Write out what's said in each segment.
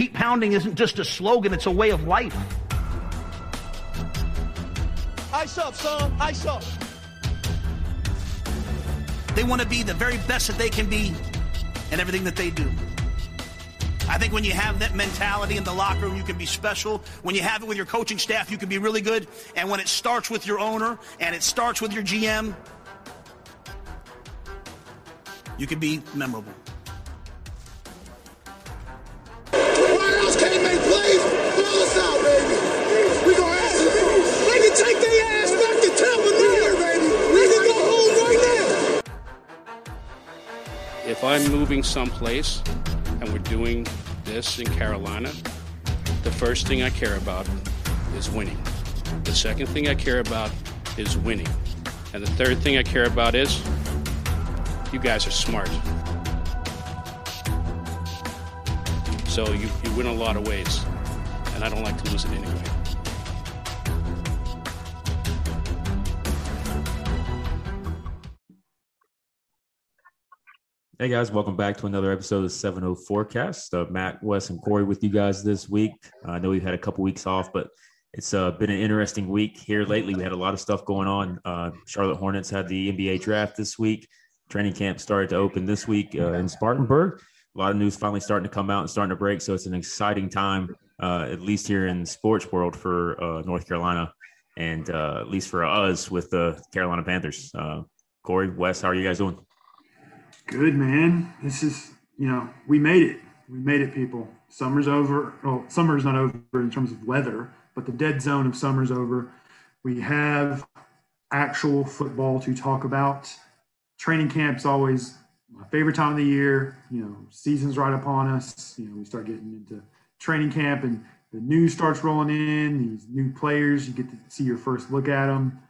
Keep pounding isn't just a slogan, it's a way of life. Ice up, son. Ice up. They want to be the very best that they can be in everything that they do. I think when you have that mentality in the locker room, you can be special. When you have it with your coaching staff, you can be really good. And when it starts with your owner and it starts with your GM, you can be memorable. I'm moving someplace and we're doing this in Carolina, the first thing I care about is winning. The second thing I care about is winning. And the third thing I care about is you guys are smart. So you, you win a lot of ways. And I don't like to lose it anyway. Hey guys, welcome back to another episode of the 70 Forecast. Uh, Matt, Wes, and Corey with you guys this week. Uh, I know we've had a couple weeks off, but it's uh, been an interesting week here lately. We had a lot of stuff going on. Uh, Charlotte Hornets had the NBA draft this week. Training camp started to open this week uh, in Spartanburg. A lot of news finally starting to come out and starting to break. So it's an exciting time, uh, at least here in sports world for North Carolina, and at least for us with the Carolina Panthers. Corey, Wes, how are you guys doing? Good man. This is you know we made it. We made it, people. Summer's over. Well, summer's not over in terms of weather, but the dead zone of summer's over. We have actual football to talk about. Training camp's always my favorite time of the year. You know, season's right upon us. You know, we start getting into training camp and the news starts rolling in. These new players, you get to see your first look at them,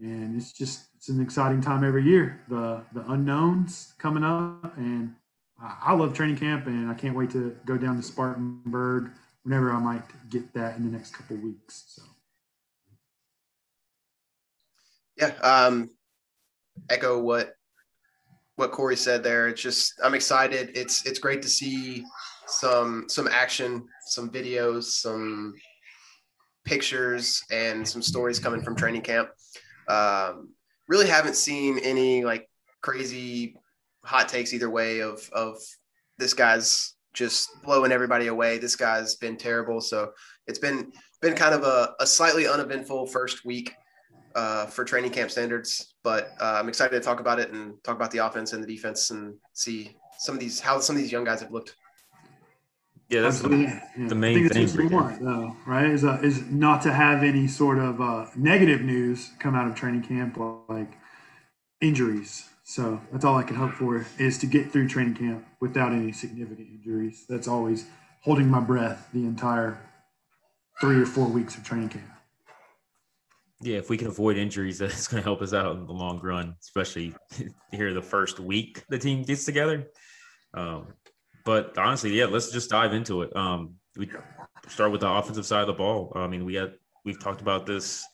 and it's just it's an exciting time every year. The the unknowns coming up, and I love training camp, and I can't wait to go down to Spartanburg whenever I might get that in the next couple weeks. So, yeah, um, echo what what Corey said there. It's just I'm excited. It's it's great to see some some action, some videos, some pictures, and some stories coming from training camp. Um, really haven't seen any like crazy hot takes either way of of this guy's just blowing everybody away. This guy's been terrible. So it's been been kind of a, a slightly uneventful first week uh, for training camp standards. But uh, I'm excited to talk about it and talk about the offense and the defense and see some of these how some of these young guys have looked. Yeah, that's the, yeah. the main thing. we want, though, right? Is uh, is not to have any sort of uh, negative news come out of training camp, like injuries. So that's all I can hope for is to get through training camp without any significant injuries. That's always holding my breath the entire three or four weeks of training camp. Yeah, if we can avoid injuries, that's going to help us out in the long run, especially here the first week the team gets together. Um, but honestly, yeah, let's just dive into it. Um, we start with the offensive side of the ball. I mean, we had we've talked about this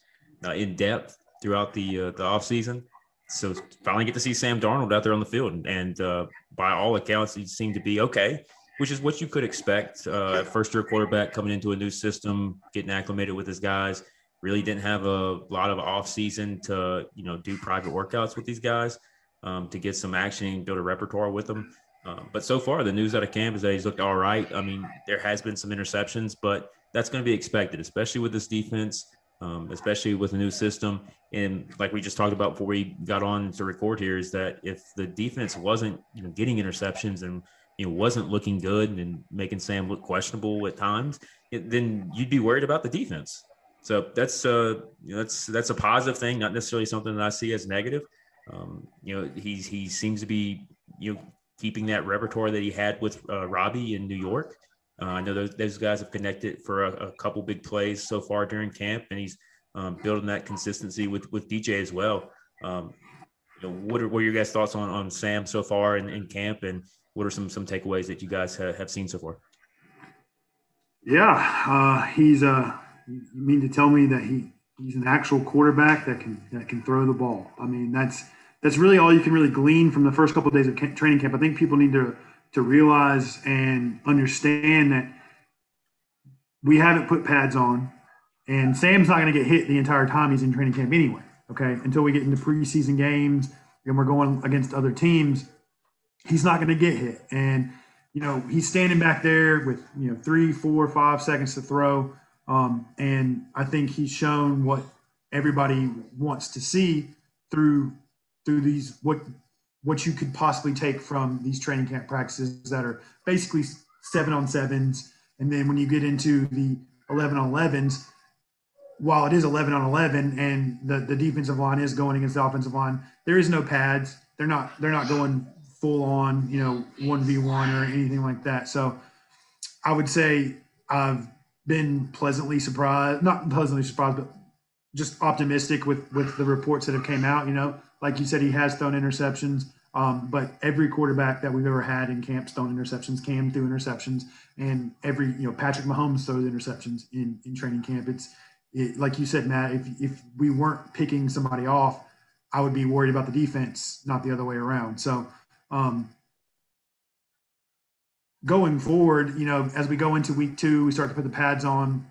uh, in depth throughout the uh, the offseason. So finally get to see Sam Darnold out there on the field, and uh, by all accounts, he seemed to be okay, which is what you could expect. Uh, first year quarterback coming into a new system, getting acclimated with his guys. Really didn't have a lot of off season to you know do private workouts with these guys um, to get some action and build a repertoire with them. Um, but so far, the news out of camp is that he's looked all right. I mean, there has been some interceptions, but that's going to be expected, especially with this defense, um, especially with a new system. And like we just talked about before we got on to record here, is that if the defense wasn't you know getting interceptions and you know wasn't looking good and making Sam look questionable at times, it, then you'd be worried about the defense. So that's uh you know, that's that's a positive thing, not necessarily something that I see as negative. Um, you know, he's he seems to be you know keeping that repertoire that he had with uh, Robbie in New York. Uh, I know those, those guys have connected for a, a, couple big plays so far during camp, and he's um, building that consistency with with DJ as well. Um, you know, what are, what are your guys' thoughts on, on Sam so far in, in camp, and what are some some takeaways that you guys have, have seen so far? Yeah, uh, he's uh, you mean to tell me that he he's an actual quarterback that can that can throw the ball. I mean, that's that's really all you can really glean from the first couple of days of training camp. I think people need to to realize and understand that we haven't put pads on, and Sam's not going to get hit the entire time he's in training camp anyway. Okay, until we get into preseason games and we're going against other teams, he's not going to get hit. And you know he's standing back there with you know three, four, five seconds to throw, um, and I think he's shown what everybody wants to see through through these what what you could possibly take from these training camp practices that are basically seven on sevens, and then when you get into the eleven on elevens, while it is eleven on eleven, and the the defensive line is going against the offensive line, there is no pads. They're not they're not going full on you know one v one or anything like that. So I would say I've been pleasantly surprised, not pleasantly surprised, but just optimistic with with the reports that have came out. You know, like you said, he has thrown interceptions. Um, but every quarterback that we've ever had in camp thrown interceptions, Cam threw interceptions, and every you know Patrick Mahomes throws interceptions in in training camp. It's it, like you said, Matt. If if we weren't picking somebody off, I would be worried about the defense, not the other way around. So. Um, going forward, you know, as we go into week two, we start to put the pads on.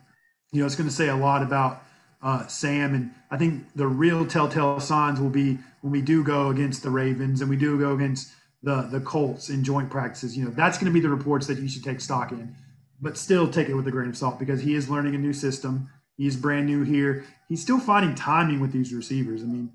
You know, it's going to say a lot about uh, Sam. And I think the real telltale signs will be when we do go against the Ravens and we do go against the the Colts in joint practices. You know, that's going to be the reports that you should take stock in, but still take it with a grain of salt because he is learning a new system. He's brand new here. He's still finding timing with these receivers. I mean,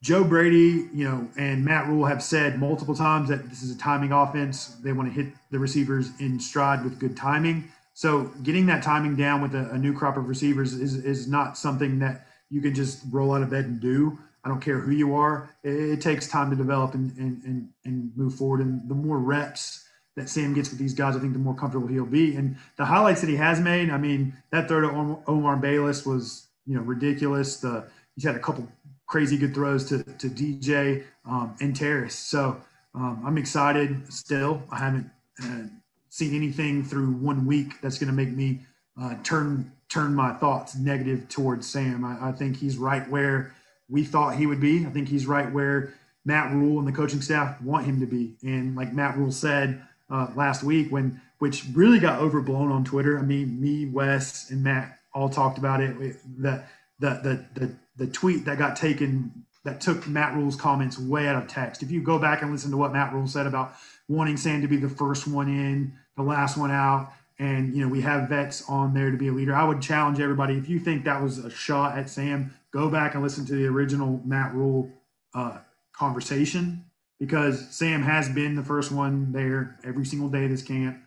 Joe Brady, you know, and Matt Rhule have said multiple times that this is a timing offense. They want to hit the receivers in stride with good timing. So getting that timing down with a, a, new crop of receivers is is not something that you can just roll out of bed and do. I don't care who you are. It, it takes time to develop and, and, and, and move forward. And the more reps that Sam gets with these guys, I think the more comfortable he'll be. And the highlights that he has made, I mean, that throw to Omar Bayless was, you know, ridiculous. The he's had a couple crazy good throws to, to DJ um, and Terrace. So um, I'm excited still. I haven't uh, seen anything through one week that's going to make me uh, turn turn my thoughts negative towards Sam. I, I, think he's right where we thought he would be. I think he's right where Matt Rhule and the coaching staff want him to be. And like Matt Rhule said uh, last week, when which really got overblown on Twitter. I mean, me, Wes, and Matt all talked about it. The the the the, the tweet that got taken that took Matt Rhule's comments way out of text. If you go back and listen to what Matt Rhule said about wanting Sam to be the first one in, the last one out, and you know we have vets on there to be a leader. I would challenge everybody if you think that was a shot at Sam, go back and listen to the original Matt Rhule uh, conversation because Sam has been the first one there every single day of this camp,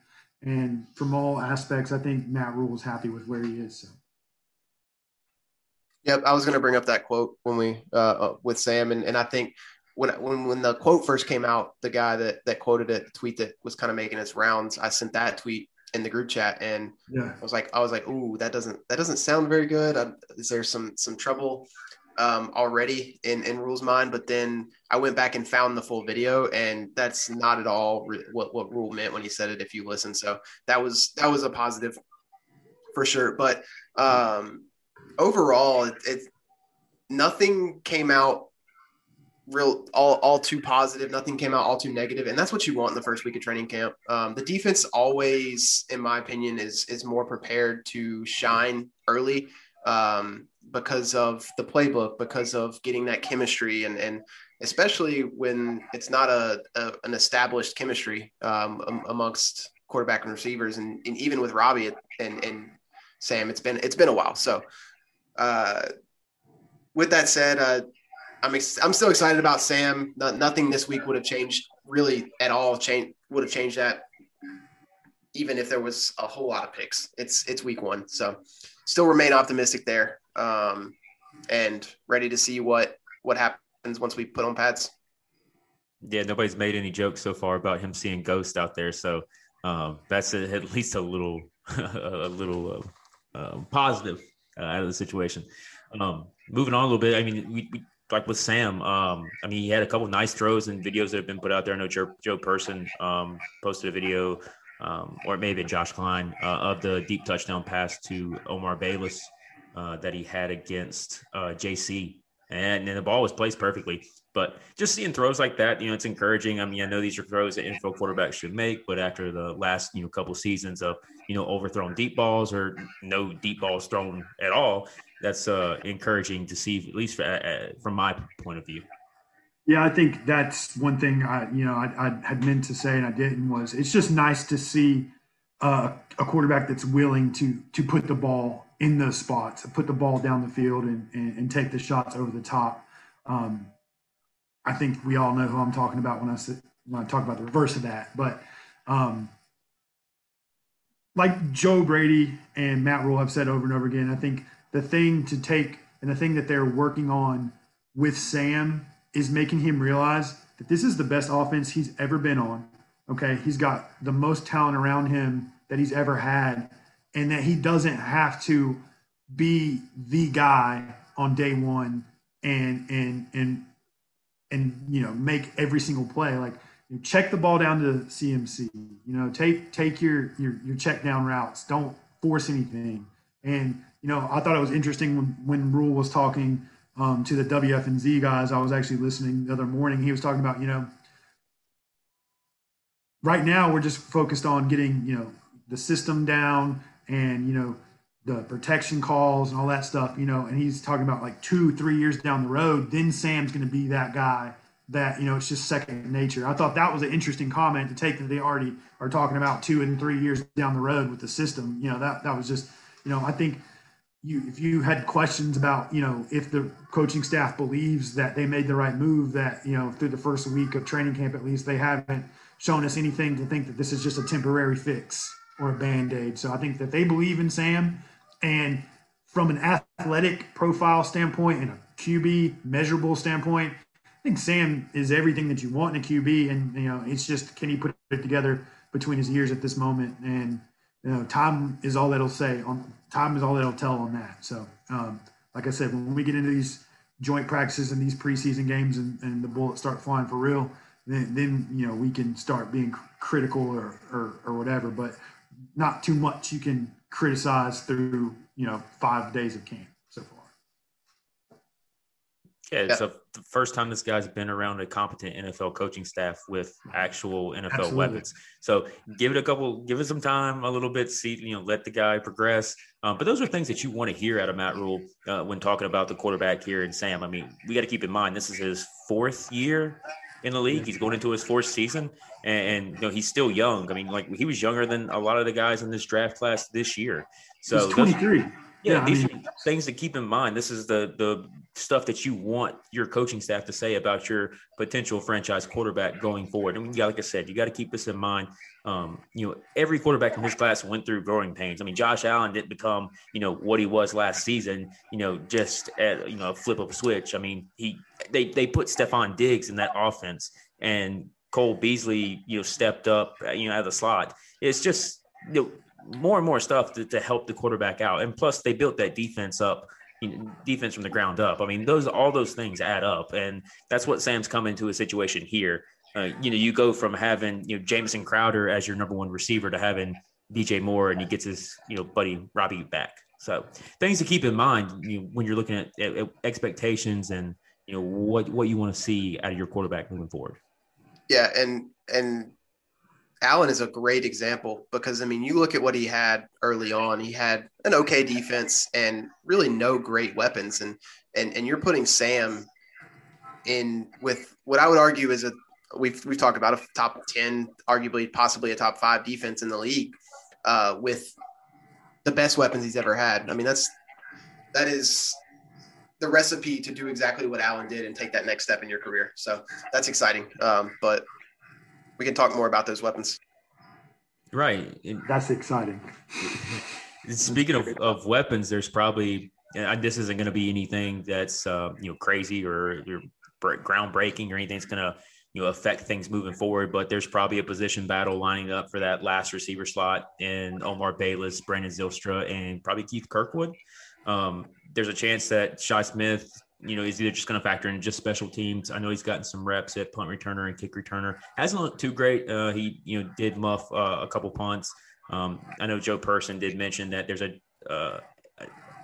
and from all aspects, I think Matt Rhule is happy with where he is. So. Yep, I was going to bring up that quote when we uh, uh, with Sam, and, and I think when when when the quote first came out, the guy that that quoted it, the tweet that was kind of making its rounds, I sent that tweet in the group chat, and yeah. I was like, I was like, ooh, that doesn't that doesn't sound very good. I, is there some some trouble um, already in in Rhule's mind? But then I went back and found the full video, and that's not at all re- what what Rhule meant when he said it. If you listen, so that was that was a positive for sure. But um, overall, it, it nothing came out real all, all too positive. Nothing came out all too negative, and that's what you want in the first week of training camp. Um, the defense always, in my opinion, is is more prepared to shine early um, because of the playbook, because of getting that chemistry, and and especially when it's not a, a an established chemistry um, amongst quarterback and receivers, and, and even with Robbie and and Sam, it's been it's been a while. So, uh, with that said, uh, I'm ex- I'm still excited about Sam. No, nothing this week would have changed really at all. Change would have changed that, even if there was a whole lot of picks. It's it's week one, so still remain optimistic there, um, and ready to see what what happens once we put on pads. Yeah, nobody's made any jokes so far about him seeing ghosts out there, so um, that's a, at least a little a little uh, uh, positive uh, out of the situation. Um, moving on a little bit, I mean, we, we like with Sam, um, I mean, he had a couple nice throws and videos that have been put out there. I know Joe, Joe Person um, posted a video, um, or maybe Josh Klein, uh, of the deep touchdown pass to Omar Bayless uh, that he had against uh, JC. and, and the ball was placed perfectly. But just seeing throws like that, you know, it's encouraging. I mean, I know these are throws that NFL quarterbacks should make, but after the last, you know, couple seasons of, you know, overthrown deep balls or no deep balls thrown at all, that's uh, encouraging to see, at least uh, from my point of view. Yeah, I think that's one thing I, you know, I, I had meant to say and I didn't was it's just nice to see uh, a quarterback that's willing to to put the ball in those spots, put the ball down the field, and and, and take the shots over the top. Um, I think we all know who I'm talking about when I when I talk about the reverse of that. But um, like Joe Brady and Matt Rhule have said over and over again, I think the thing to take and the thing that they're working on with Sam is making him realize that this is the best offense he's ever been on. Okay. He's got the most talent around him that he's ever had, and that he doesn't have to be the guy on day one and and and and you know make every single play like you know, check the ball down to CMC you know take take your your your check down routes don't force anything and you know I thought it was interesting when when Rhule was talking um, to the WFNZ guys. I was actually listening the other morning. He was talking about, you know, right now we're just focused on getting, you know, the system down and, you know, the protection calls and all that stuff, you know, and he's talking about like two, three years down the road, then Sam's going to be that guy that, you know, it's just second nature. I thought that was an interesting comment to take that they already are talking about two and three years down the road with the system. You know, that, that was just, you know, I think you if you had questions about you know if the coaching staff believes that they made the right move that you know through the first week of training camp at least they haven't shown us anything to think that this is just a temporary fix or a band-aid so i think that they believe in sam and from an athletic profile standpoint and a qb measurable standpoint i think sam is everything that you want in a qb and you know it's just can he put it together between his ears at this moment and you know, time is all that'll say on time is all that'll tell on that. So, um, like I said, when we get into these joint practices and these preseason games and, and the bullets start flying for real, then, then you know we can start being critical or, or, or whatever, but not too much. You can criticize through you know five days of camp so far. Yeah, it's yeah. A, the first time this guy's been around a competent NFL coaching staff with actual NFL Absolutely. weapons. So give it a couple, give it some time, a little bit, see, you know, let the guy progress. Um, but those are things that you want to hear out of Matt Rhule uh, when talking about the quarterback here and Sam. I mean, we got to keep in mind this is his fourth year in the league. He's going into his fourth season, and, and, you know he's still young. I mean, like he was younger than a lot of the guys in this draft class this year. So 23. Those, yeah, yeah these I mean, are things to keep in mind. This is the the stuff that you want your coaching staff to say about your potential franchise quarterback going forward. And yeah, like I said, you got to keep this in mind. Um, you know, every quarterback in his class went through growing pains. I mean, Josh Allen didn't become, you know, what he was last season, you know, just at, you know, a flip of a switch. I mean, he they they put Stefon Diggs in that offense and Cole Beasley, you know, stepped up, you know, out of the slot. It's just, you know, more and more stuff to, to help the quarterback out. And plus, they built that defense up, you know, defense from the ground up. I mean, those all those things add up, and that's what Sam's come into a situation here. Uh, you know, you go from having you know Jamison Crowder as your number one receiver to having DJ Moore, and he gets his you know buddy Robbie back. So things to keep in mind you know, when you're looking at, at, at expectations and you know what what you want to see out of your quarterback moving forward. Yeah, and and Allen is a great example because I mean, you look at what he had early on. He had an okay defense and really no great weapons, and and and you're putting Sam in with what I would argue is a we've we've talked about a top ten, arguably possibly a top five defense in the league, uh, with the best weapons he's ever had. I mean, that's that is the recipe to do exactly what Allen did and take that next step in your career. So that's exciting. Um, but we can talk more about those weapons. Right. That's exciting. Speaking of, of weapons, there's probably and this isn't going to be anything that's uh, you know crazy or, or groundbreaking or anything that's going to you know affect things moving forward. But there's probably a position battle lining up for that last receiver slot in Omar Bayless, Brandon Zylstra, and probably Keith Kirkwood. Um, there's a chance that Shi Smith you know, he's either just going to factor in just special teams. I know he's gotten some reps at punt returner and kick returner. Hasn't looked too great. Uh, he, you know, did muff uh, a couple punts. Um, I know Joe Person did mention that there's a uh,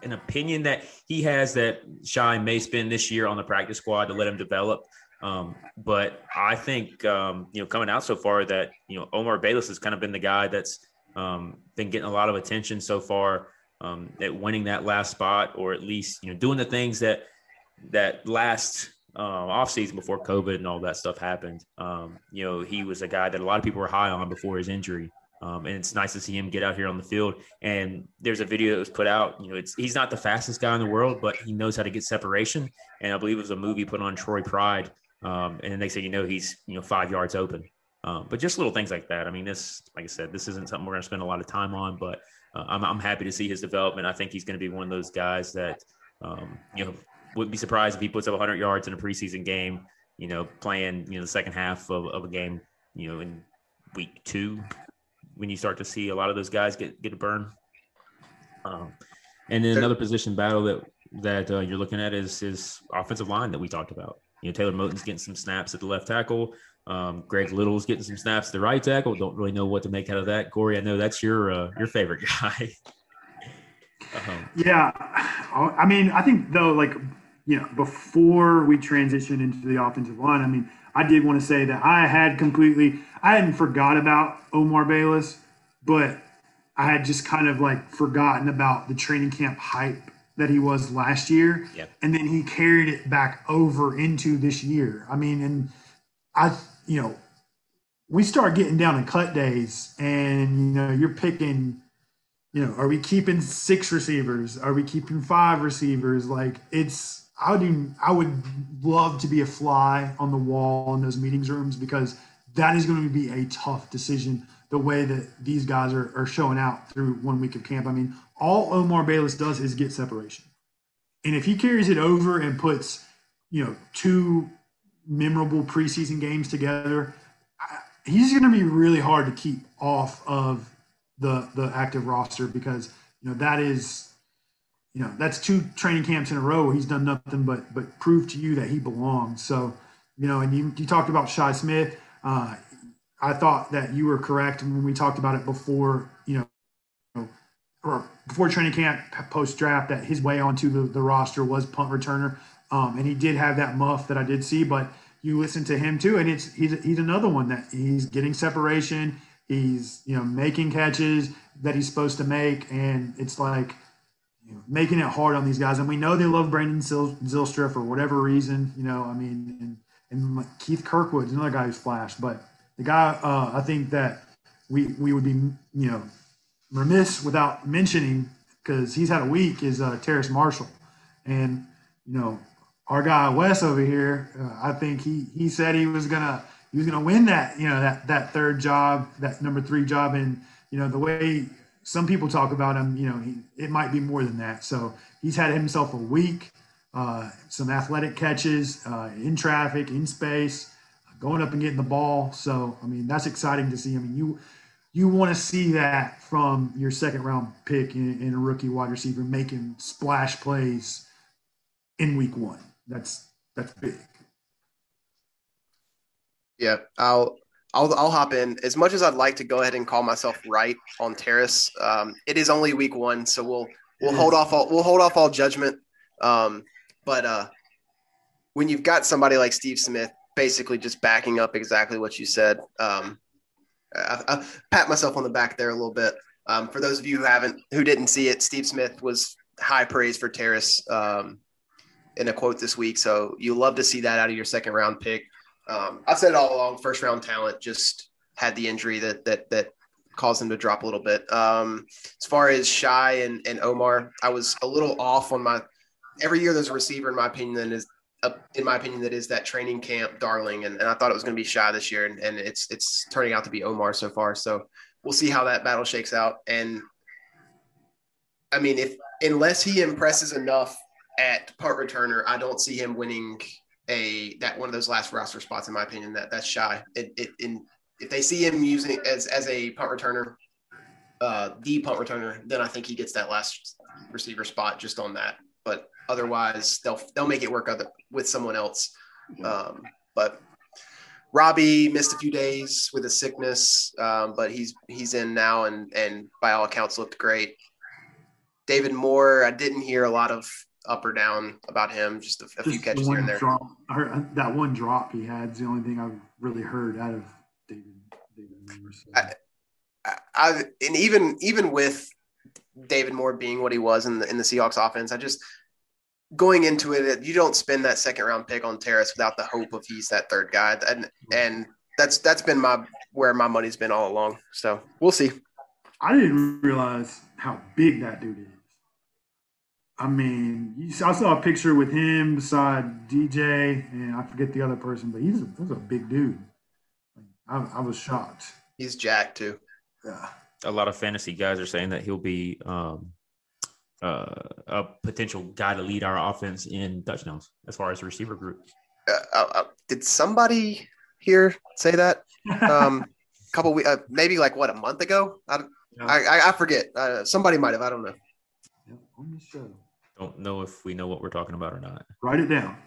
an opinion that he has that Shi may spend this year on the practice squad to let him develop. Um, but I think um, you know coming out so far that you know Omar Bayless has kind of been the guy that's um, been getting a lot of attention so far um, at winning that last spot, or at least you know doing the things that that last uh, off season before COVID and all that stuff happened. Um, you know, he was a guy that a lot of people were high on before his injury. Um, and it's nice to see him get out here on the field. And there's a video that was put out. You know, it's he's not the fastest guy in the world, but he knows how to get separation. And I believe it was a movie put on Troy Pride. Um, and then they say, you know, he's you know five yards open. Um, but just little things like that. I mean, this, like I said, this isn't something we're going to spend a lot of time on, but uh, I'm, I'm happy to see his development. I think he's going to be one of those guys that, um, you know, would be surprised if he puts up 100 yards in a preseason game. You know, playing you know the second half of, of a game. You know, in week two, when you start to see a lot of those guys get get a burn. Um, and then another position battle that that uh, you're looking at is is offensive line that we talked about. You know, Taylor Moton's getting some snaps at the left tackle. Um, Greg Little's getting some snaps at the right tackle. Don't really know what to make out of that. Corey, I know that's your uh, your favorite guy. yeah, I mean, I think though, like you know, before we transition into the offensive line, I mean, I did want to say that I had completely, I hadn't forgot about Omar Bayless, but I had just kind of like forgotten about the training camp hype that he was last year. Yep. And then he carried it back over into this year. I mean, and I, you know, we start getting down to cut days and, you know, you're picking, you know, are we keeping six receivers? Are we keeping five receivers? Like it's, I would I would love to be a fly on the wall in those meetings rooms because that is going to be a tough decision. The way that these guys are, are showing out through one week of camp. I mean, all Omar Bayless does is get separation, and if he carries it over and puts, you know, two memorable preseason games together, he's going to be really hard to keep off of the the active roster because you know that is you know that's two training camps in a row where he's done nothing but but prove to you that he belongs. So you know, and you, you talked about Shi Smith. Uh, I thought that you were correct when we talked about it before. You know, or before training camp, post draft, that his way onto the, the roster was punt returner, um, and he did have that muff that I did see. But you listen to him too, and it's he's he's another one that he's getting separation. He's you know making catches that he's supposed to make, and it's like you know, making it hard on these guys. And we know they love Brandon Zylstra for whatever reason. You know, I mean, and, and Keith Kirkwood's another guy who's flashed. But the guy, uh, I think that we we would be, you know, remiss without mentioning because he's had a week is uh, Terrace Marshall, and you know, our guy Wes over here. Uh, I think he he said he was gonna he was gonna win that you know that that third job, that number three job, and you know the way some people talk about him, you know, he, it might be more than that. So he's had himself a week, uh, some athletic catches uh, in traffic, in space, going up and getting the ball. So I mean, that's exciting to see. I mean, you you want to see that from your second round pick in, in a rookie wide receiver making splash plays in week one. That's that's big. Yeah, I'll I'll, I'll hop in. As much as I'd like to go ahead and call myself right on Terrace, um, it is only week one, so we'll we'll hold off all we'll hold off all judgment. Um, but uh, when you've got somebody like Steve Smith, basically just backing up exactly what you said, um, I, I pat myself on the back there a little bit. Um, for those of you who haven't who didn't see it, Steve Smith was high praise for Terrace um, in a quote this week. So you love to see that out of your second round pick. Um, I've said it all along. First round talent just had the injury that that that caused him to drop a little bit. Um, as far as Shi and, and Omar, I was a little off on my. Every year there's a receiver, in my opinion, that is uh, in my opinion that is that training camp darling, and, and I thought it was going to be Shi this year, and, and it's it's turning out to be Omar so far. So we'll see how that battle shakes out. And I mean, if unless he impresses enough at punt returner, I don't see him winning a that one of those last roster spots in my opinion that that's shy. It, it in if they see him using as as a punt returner, uh, the punt returner, then I think he gets that last receiver spot just on that. But otherwise, they'll they'll make it work other, with someone else. Um, but Robbie missed a few days with a sickness, um, but he's he's in now and and by all accounts looked great. David Moore, I didn't hear a lot of up or down about him. Just a, a few catches here and there. Drop, I uh, that one drop he had is the only thing I've really heard out of David. David Moore, so. I- I, I and even even with David Moore being what he was in the in the Seahawks offense, I just going into it, you don't spend that second round pick on Terrace without the hope of he's that third guy, and and that's that's been my where my money's been all along. So we'll see. I didn't realize how big that dude is. I mean, you, I saw a picture with him beside DJ, and I forget the other person, but he's a, he's a big dude. I, I was shocked. He's jacked too. Yeah. a lot of fantasy guys are saying that he'll be um, uh, a potential guy to lead our offense in touchdowns as far as the receiver group. Uh, uh, uh, did somebody here say that? Um, a couple weeks, uh, maybe like what a month ago? I I, I, I forget. Uh, somebody might have. I don't know. Yep, on the show. Don't know if we know what we're talking about or not. Write it down.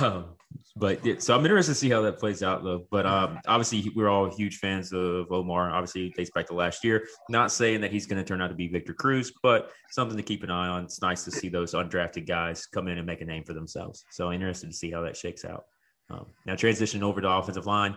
Um, but yeah, so I'm interested to see how that plays out, though. But um, obviously, we're all huge fans of Omar. Obviously, dates back to last year. Not saying that he's going to turn out to be Victor Cruz, but something to keep an eye on. It's nice to see those undrafted guys come in and make a name for themselves. So interested to see how that shakes out. Um, now, transition over to offensive line.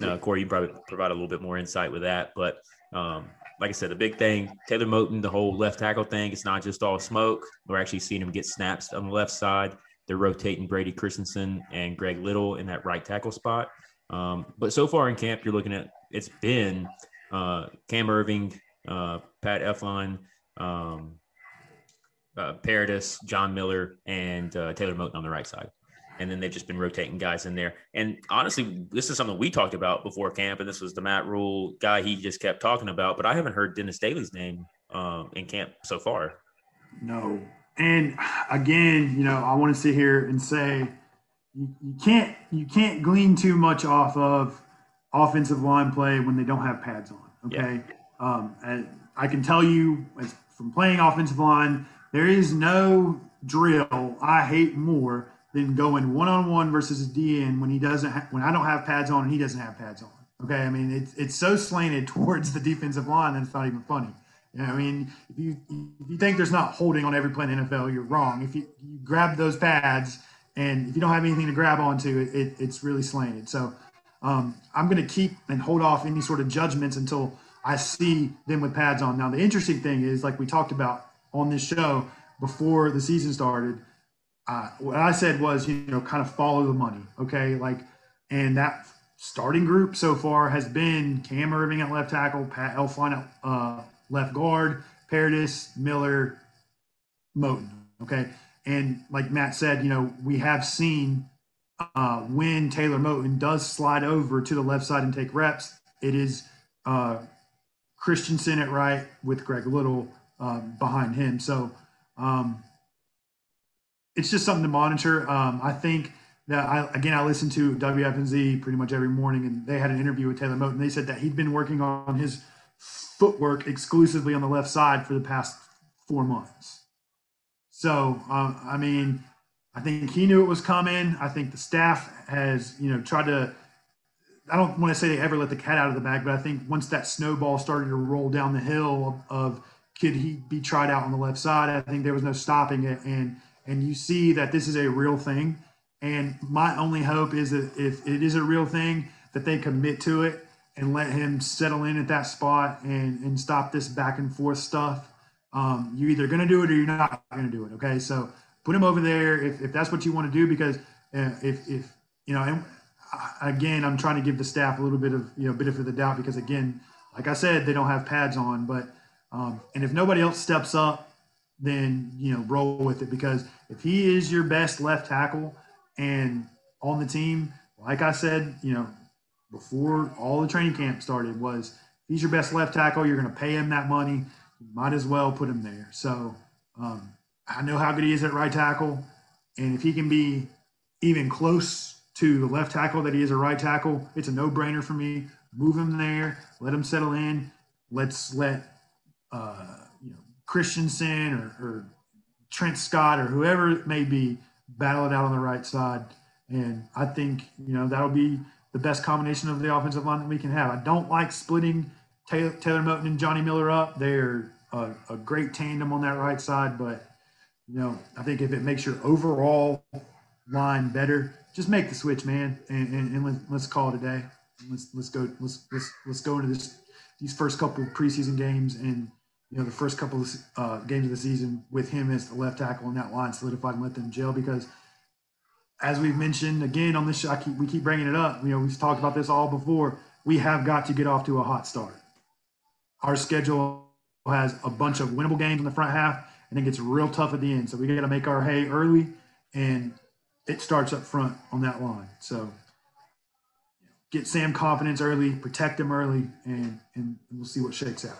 Uh, Corey, you probably provide a little bit more insight with that, but um, like I said, the big thing, Taylor Moton, the whole left tackle thing, it's not just all smoke. We're actually seeing him get snaps on the left side. They're rotating Brady Christensen and Greg Little in that right tackle spot. Um, but so far in camp, you're looking at it's been uh, Cam Erving, uh, Pat Elflein, um, uh, Paradis, John Miller, and uh, Taylor Moton on the right side. And then they've just been rotating guys in there. And honestly, this is something we talked about before camp, and this was the Matt Rhule guy he just kept talking about. But I haven't heard Dennis Daley's name um, in camp so far. No. And again, you know, I want to sit here and say you, you can't you can't glean too much off of offensive line play when they don't have pads on. Okay. Um, and I can tell you as from playing offensive line, there is no drill I hate more than going one on one versus a DN when he doesn't ha- when I don't have pads on and he doesn't have pads on. Okay, I mean it's it's so slanted towards the defensive line that it's not even funny. I mean, if you if you think there's not holding on every play in the NFL, you're wrong. If you, you grab those pads and if you don't have anything to grab onto, it, it it's really slanted. So um, I'm going to keep and hold off any sort of judgments until I see them with pads on. Now, the interesting thing is, like we talked about on this show before the season started, uh, what I said was, you know, kind of follow the money. Okay. Like, and that starting group so far has been Cam Erving at left tackle, Pat Elflein at uh, left guard, Paradis, Miller, Moton. Okay. And like Matt said, you know, we have seen uh, when Taylor Moton does slide over to the left side and take reps, it is uh, Christensen at right with Greg Little uh, behind him. So um, it's just something to monitor. Um, I think that I again I listen to WFNZ pretty much every morning, and they had an interview with Taylor Moton. They said that he'd been working on his footwork exclusively on the left side for the past four months. So um, I mean, I think he knew it was coming. I think the staff has you know tried to. I don't want to say they ever let the cat out of the bag, but I think once that snowball started to roll down the hill of, of could he be tried out on the left side, I think there was no stopping it, and and you see that this is a real thing. And my only hope is that if it is a real thing, that they commit to it and let him settle in at that spot and and stop this back and forth stuff. Um, you're either going to do it or you're not going to do it. Okay, so put him over there if, if that's what you want to do because uh, if if you know and again I'm trying to give the staff a little bit of you know benefit of the doubt because again like I said they don't have pads on but um, and if nobody else steps up then you know roll with it. Because if he is your best left tackle and on the team like I said you know before all the training camp started was if he's your best left tackle you're going to pay him that money you might as well put him there. So um, I know how good he is at right tackle. And if he can be even close to the left tackle that he is a right tackle it's a no-brainer for me. Move him there. Let him settle in. Let's let uh, Christensen or, or Trent Scott or whoever it may be battle it out on the right side. And I think you know that'll be the best combination of the offensive line that we can have. I don't like splitting Taylor, Taylor Moton and Johnny Miller up. They're a, a great tandem on that right side, but you know, I think if it makes your overall line better, just make the switch, man, and, and, and let's, let's call it a day. Let's let's go let's let's let's go into this these first couple of preseason games and you know the first couple of uh, games of the season with him as the left tackle in that line solidified and let them gel because as we've mentioned again on this show, keep, we keep bringing it up. You know, we've talked about this all before. We have got to get off to a hot start. Our schedule has a bunch of winnable games in the front half, and it gets real tough at the end. So we got to make our hay early, and it starts up front on that line. So get Sam confidence early, protect him early, and and we'll see what shakes out.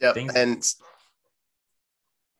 Yep. Things, and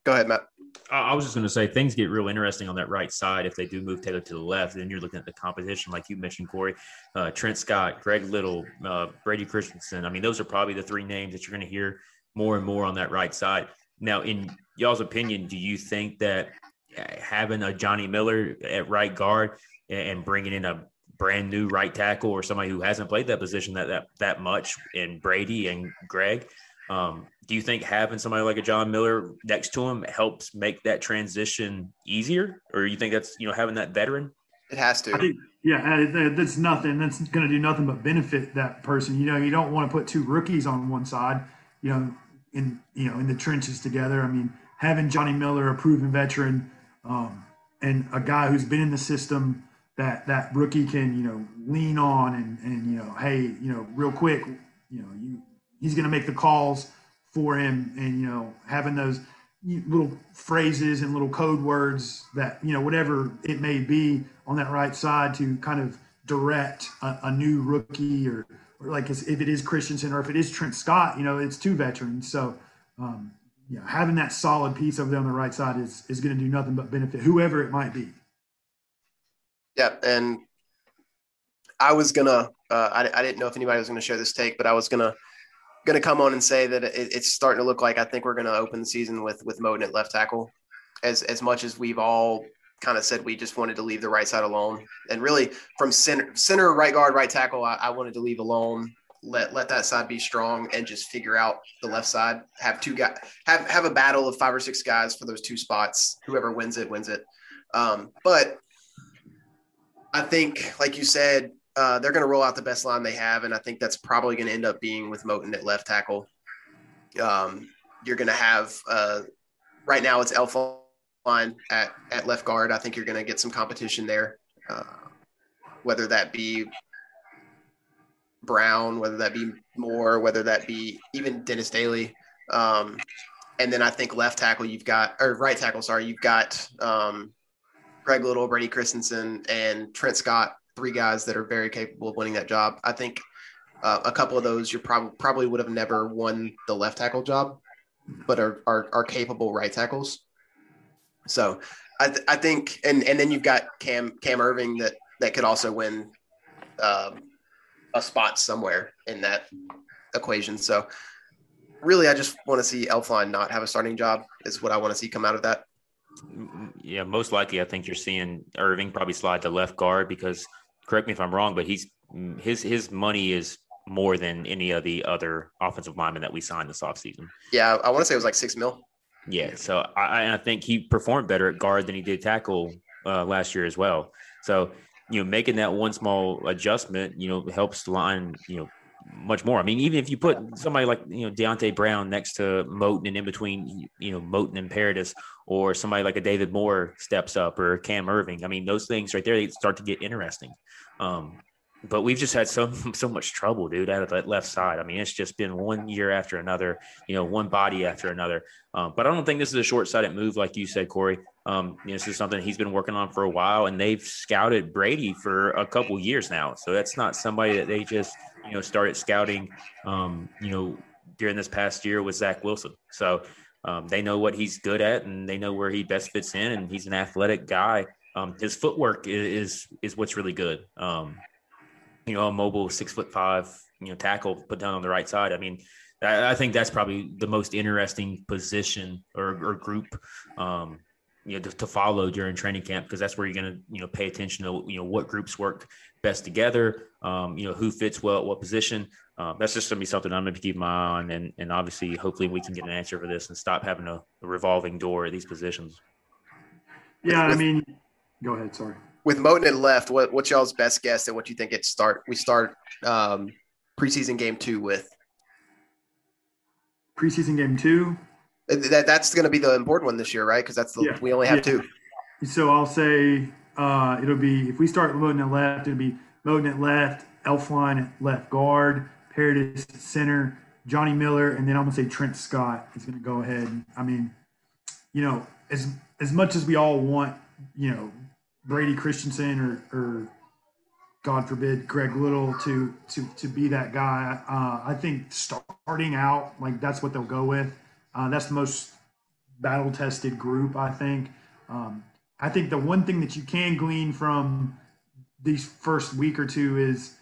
go ahead, Matt. I was just going to say things get real interesting on that right side if they do move Taylor to the left. Then you're looking at the competition, like you mentioned, Corey, uh, Trent Scott, Greg Little, uh, Brady Christensen. I mean, those are probably the three names that you're going to hear more and more on that right side. Now, in y'all's opinion, do you think that uh, having a Johnny Miller at right guard and bringing in a brand new right tackle or somebody who hasn't played that position that that, that much in Brady and Greg um, do you think having somebody like a John Miller next to him helps make that transition easier, or you think that's you know having that veteran? It has to. Think, yeah, that's nothing. That's going to do nothing but benefit that person. You know, you don't want to put two rookies on one side. You know, in you know in the trenches together. I mean, having Johnny Miller, a proven veteran, um, and a guy who's been in the system that that rookie can you know lean on and and you know hey you know real quick you know you he's going to make the calls for him and you know having those little phrases and little code words that you know whatever it may be on that right side to kind of direct a, a new rookie or, or like if it is Christensen or if it is Trent Scott, you know it's two veterans. So um, you know having that solid piece over there on the right side is is going to do nothing but benefit whoever it might be. Yeah, and I was gonna uh, I, I didn't know if anybody was gonna share this take, but I was gonna going to come on and say that it, it's starting to look like I think we're going to open the season with with Moton at left tackle. As as much as we've all kind of said we just wanted to leave the right side alone, and really from center center right guard right tackle, I, I wanted to leave alone. Let let that side be strong and just figure out the left side. Have two guys have have a battle of five or six guys for those two spots. Whoever wins it wins it. Um, but I think, like you said, uh, they're going to roll out the best line they have, and I think that's probably going to end up being with Moton at left tackle. Um, you're going to have uh, right now it's Elflein at at left guard. I think you're going to get some competition there, uh, whether that be Brown, whether that be Moore, whether that be even Dennis Daley. Um, and then I think left tackle you've got or right tackle, sorry, you've got um, Greg Little, Brady Christensen, and Trent Scott three guys that are very capable of winning that job. I think uh, a couple of those you probably probably would have never won the left tackle job, but are are, are capable right tackles. So I, th- I think and and then you've got Cam Cam Erving that that could also win um, a spot somewhere in that equation. So really, I just want to see Elflein not have a starting job is what I want to see come out of that. Yeah, most likely, I think you're seeing Erving probably slide to left guard because correct me if I'm wrong, but he's his his money is more than any of the other offensive linemen that we signed this offseason. Yeah, I want to say it was like six mil. Yeah, so I, I think he performed better at guard than he did tackle uh, last year as well. So you know, making that one small adjustment, you know, helps the line, you know, much more. I mean, even if you put somebody like you know Deonte Brown next to Moton and in between, you know, Moton and Paradis, or somebody like a David Moore steps up or Cam Erving. I mean, those things right there they start to get interesting. Um, but we've just had so so much trouble, dude, out of that left side. I mean, it's just been one year after another, you know, one body after another. Um, but I don't think this is a short sighted move, like you said, Corey. Um, you know, this is something he's been working on for a while, and they've scouted Brady for a couple years now. So that's not somebody that they just you know started scouting. Um, you know, during this past year with Zach Wilson. So um, they know what he's good at, and they know where he best fits in, and he's an athletic guy. Um, his footwork is, is, is what's really good. Um, you know, a mobile six foot five, you know, tackle put down on the right side. I mean, I, I think that's probably the most interesting position or, or group um, you know to, to, follow during training camp because that's where you're going to you know pay attention to you know what groups work best together um, you know who fits well at what position uh, that's just going to be something i'm going to keep my eye on and, and obviously hopefully we can get an answer for this and stop having a, a revolving door at these positions yeah i mean go ahead sorry with Moton and left what, what's y'all's best guess at what you think it start we start um, preseason game two with preseason game two that that's going to be the important one this year, right? Because that's the yeah. we only have yeah. two. So I'll say uh, it'll be if we start Moton at left, it'll be Moton at left, Elflein at left guard, Paradis center, Johnny Miller, and then I'm gonna say Trent Scott is gonna go ahead. I mean, you know, as as much as we all want, you know, Brady Christensen or or God forbid Greg Little to to to be that guy, uh, I think starting out like that's what they'll go with. Uh, that's the most battle tested group, I think. Um, I think the one thing that you can glean from these first week or two is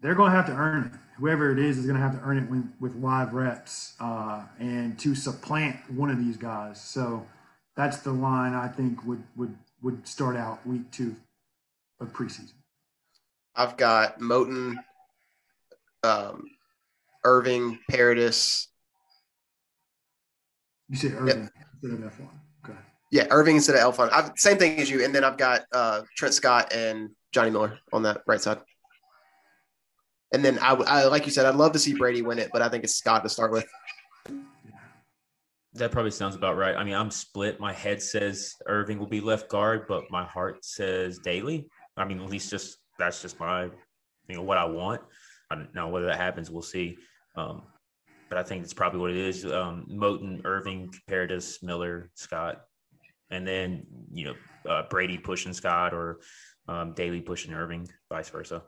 they're going to have to earn it. Whoever it is is going to have to earn it with, with live reps uh, and to supplant one of these guys. So that's the line I think would would would start out week two of preseason. I've got Moton, um, Erving, Paradis, you say Erving instead of Elflein. Okay. Yeah, Erving instead of Elflein. I've same thing as you, and then I've got uh, Trent Scott and Johnny Miller on that right side. And then I, I, like you said, I'd love to see Brady win it, but I think it's Scott to start with. That probably sounds about right. I mean, I'm split. My head says Erving will be left guard, but my heart says Daley. I mean, at least just that's just my, you know, what I want. I don't know whether that happens. We'll see. Um, but I think it's probably what it is. Um, Moton, Erving, Paradis, Miller, Scott, and then you know uh, Brady pushing Scott or um, Daley pushing Erving, vice versa.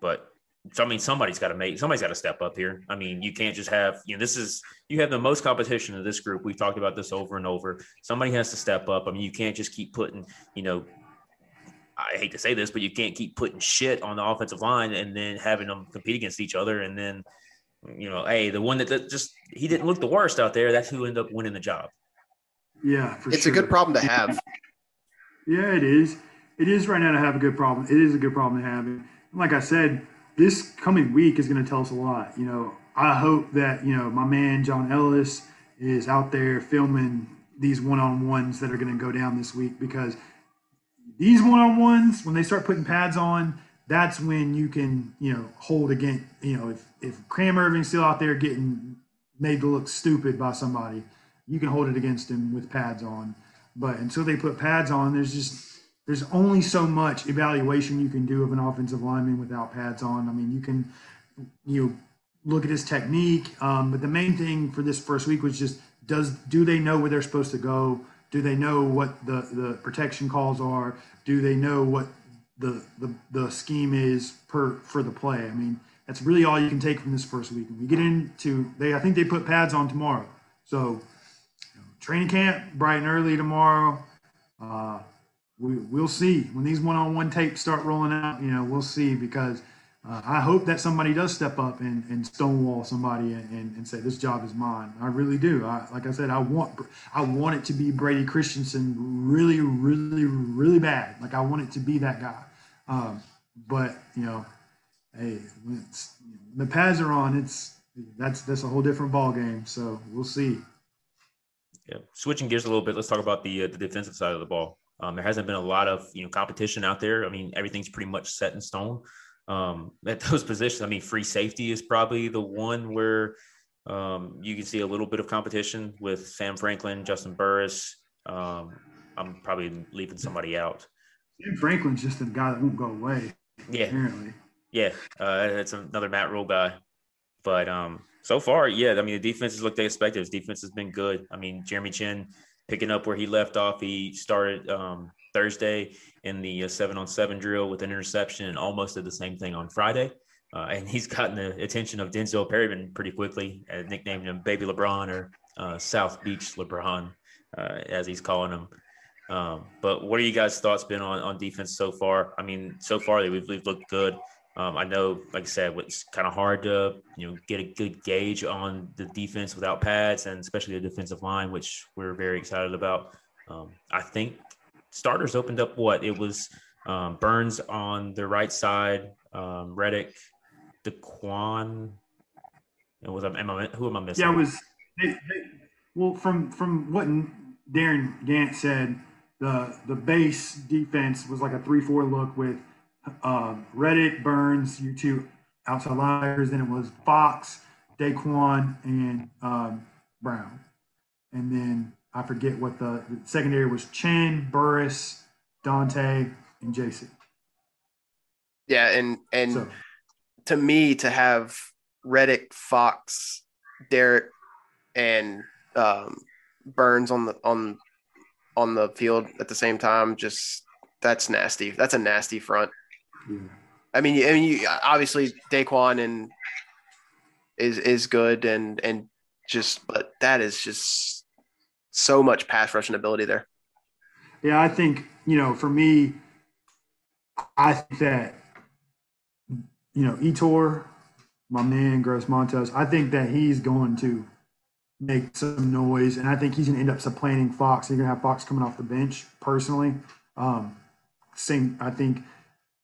But so I mean, somebody's got to make somebody's got to step up here. I mean, you can't just have you know this is you have the most competition in this group. We've talked about this over and over. Somebody has to step up. I mean, you can't just keep putting you know I hate to say this, but you can't keep putting shit on the offensive line and then having them compete against each other and then you know, hey, the one that, that just he didn't look the worst out there. That's who ended up winning the job. Yeah, it's sure. a good problem to have. yeah, it is. It is right now to have a good problem. It is a good problem to have. And like I said, this coming week is going to tell us a lot. You know, I hope that you know my man John Ellis is out there filming these one-on-ones that are going to go down this week because these one-on-ones when they start putting pads on that's when you can, you know, hold against, you know, if, if Cam Erving's still out there getting made to look stupid by somebody, you can hold it against him with pads on. But until they put pads on, there's just, there's only so much evaluation you can do of an offensive lineman without pads on. I mean, you can, you know, look at his technique. Um, but the main thing for this first week was just, does, do they know where they're supposed to go? Do they know what the, the protection calls are? Do they know what the, the the scheme is per for the play. I mean, that's really all you can take from this first week. we get into they, I think they put pads on tomorrow. So training camp bright and early tomorrow. Uh, we we'll see when these one-on-one tapes start rolling out. You know, we'll see because. Uh, I hope that somebody does step up and, and stonewall somebody and, and, and, say this job is mine. I really do. I, like I said, I want I want it to be Brady Christensen really, really, really bad. Like I want it to be that guy. Um, but you know, hey, when the pads are on, it's that's that's a whole different ball game. So we'll see. Yeah, switching gears a little bit, let's talk about the uh, the defensive side of the ball. Um, there hasn't been a lot of you know competition out there. I mean, everything's pretty much set in stone um, at those positions. I mean, free safety is probably the one where um, you can see a little bit of competition with Sam Franklin, Juston Burris. Um, I'm probably leaving somebody out. Sam Franklin's just a guy that won't go away. Yeah. Apparently. Yeah. Uh, it's another Matt Rhule guy. But um, so far, yeah, I mean, the defense has looked expected. His defense has been good. I mean, Jeremy Chinn picking up where he left off. He started um, Thursday in the uh, seven on seven drill with an interception and almost did the same thing on Friday. Uh, and he's gotten the attention of Denzel Perryman pretty quickly, uh, nicknamed him Baby LeBron or uh, South Beach LeBron, uh, as he's calling him. Um, but what are you guys' thoughts been on, on defense so far? I mean, so far we've, we've looked good. Um, I know, like I said, it's kind of hard to you know get a good gauge on the defense without pads, and especially the defensive line, which we're very excited about. Um, I think starters opened up what it was um, Burns on the right side, um, Reddick, Daquan. It was am I, who am I missing? Yeah, it was. They, they, well, from from what Darin Gantt said, the the base defense was like a three four look with um, Reddick, Burns, you two outside linebackers. Then it was Fox, Daquan, and um, Brown. And then I forget what the, the secondary was Chinn, Burris, Donte, and Jason. Yeah, and and So, to me to have Reddick, Fox, Derrick, and um, Burns on the on on the field at the same time, just that's nasty. That's a nasty front. Yeah. I mean, I mean, you, obviously Daquan and is is good and and just, but that is just so much pass rushing ability there. Yeah, I think, you know, for me, I think that, you know, Yetur, my man, Gross-Matos, I think that he's going to make some noise. And I think he's going to end up supplanting Fox. You're going to have Fox coming off the bench personally. Um, same, I think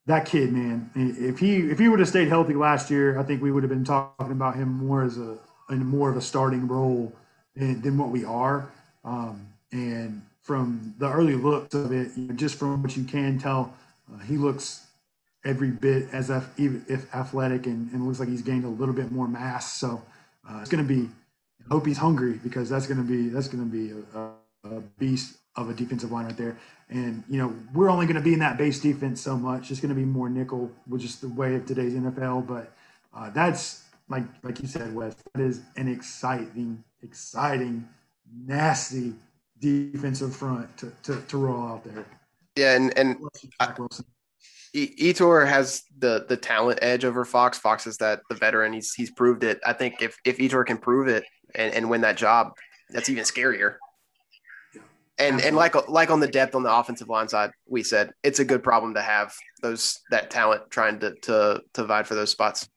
that kid, man, if he if he would have stayed healthy last year, I think we would have been talking about him more as a in more of a starting role than, than what we are. Um, and from the early looks of it, you know, just from what you can tell, uh, he looks every bit as if, even if athletic and, and looks like he's gained a little bit more mass. So uh, it's going to be. I hope he's hungry because that's going to be that's going to be a, a beast of a defensive line right there. And you know we're only going to be in that base defense so much. It's going to be more nickel, which is the way of today's NFL. But uh, that's like like you said, Wes. That is an exciting, exciting, nasty defensive front to, to, to roll out there. Yeah, and and Wilson. Yetur has the the talent edge over Fox. Fox is that the veteran. He's he's proved it. I think if if Yetur can prove it and, and win that job, that's even scarier. And and like like on the depth on the offensive line side, we said it's a good problem to have those that talent trying to to to vie for those spots.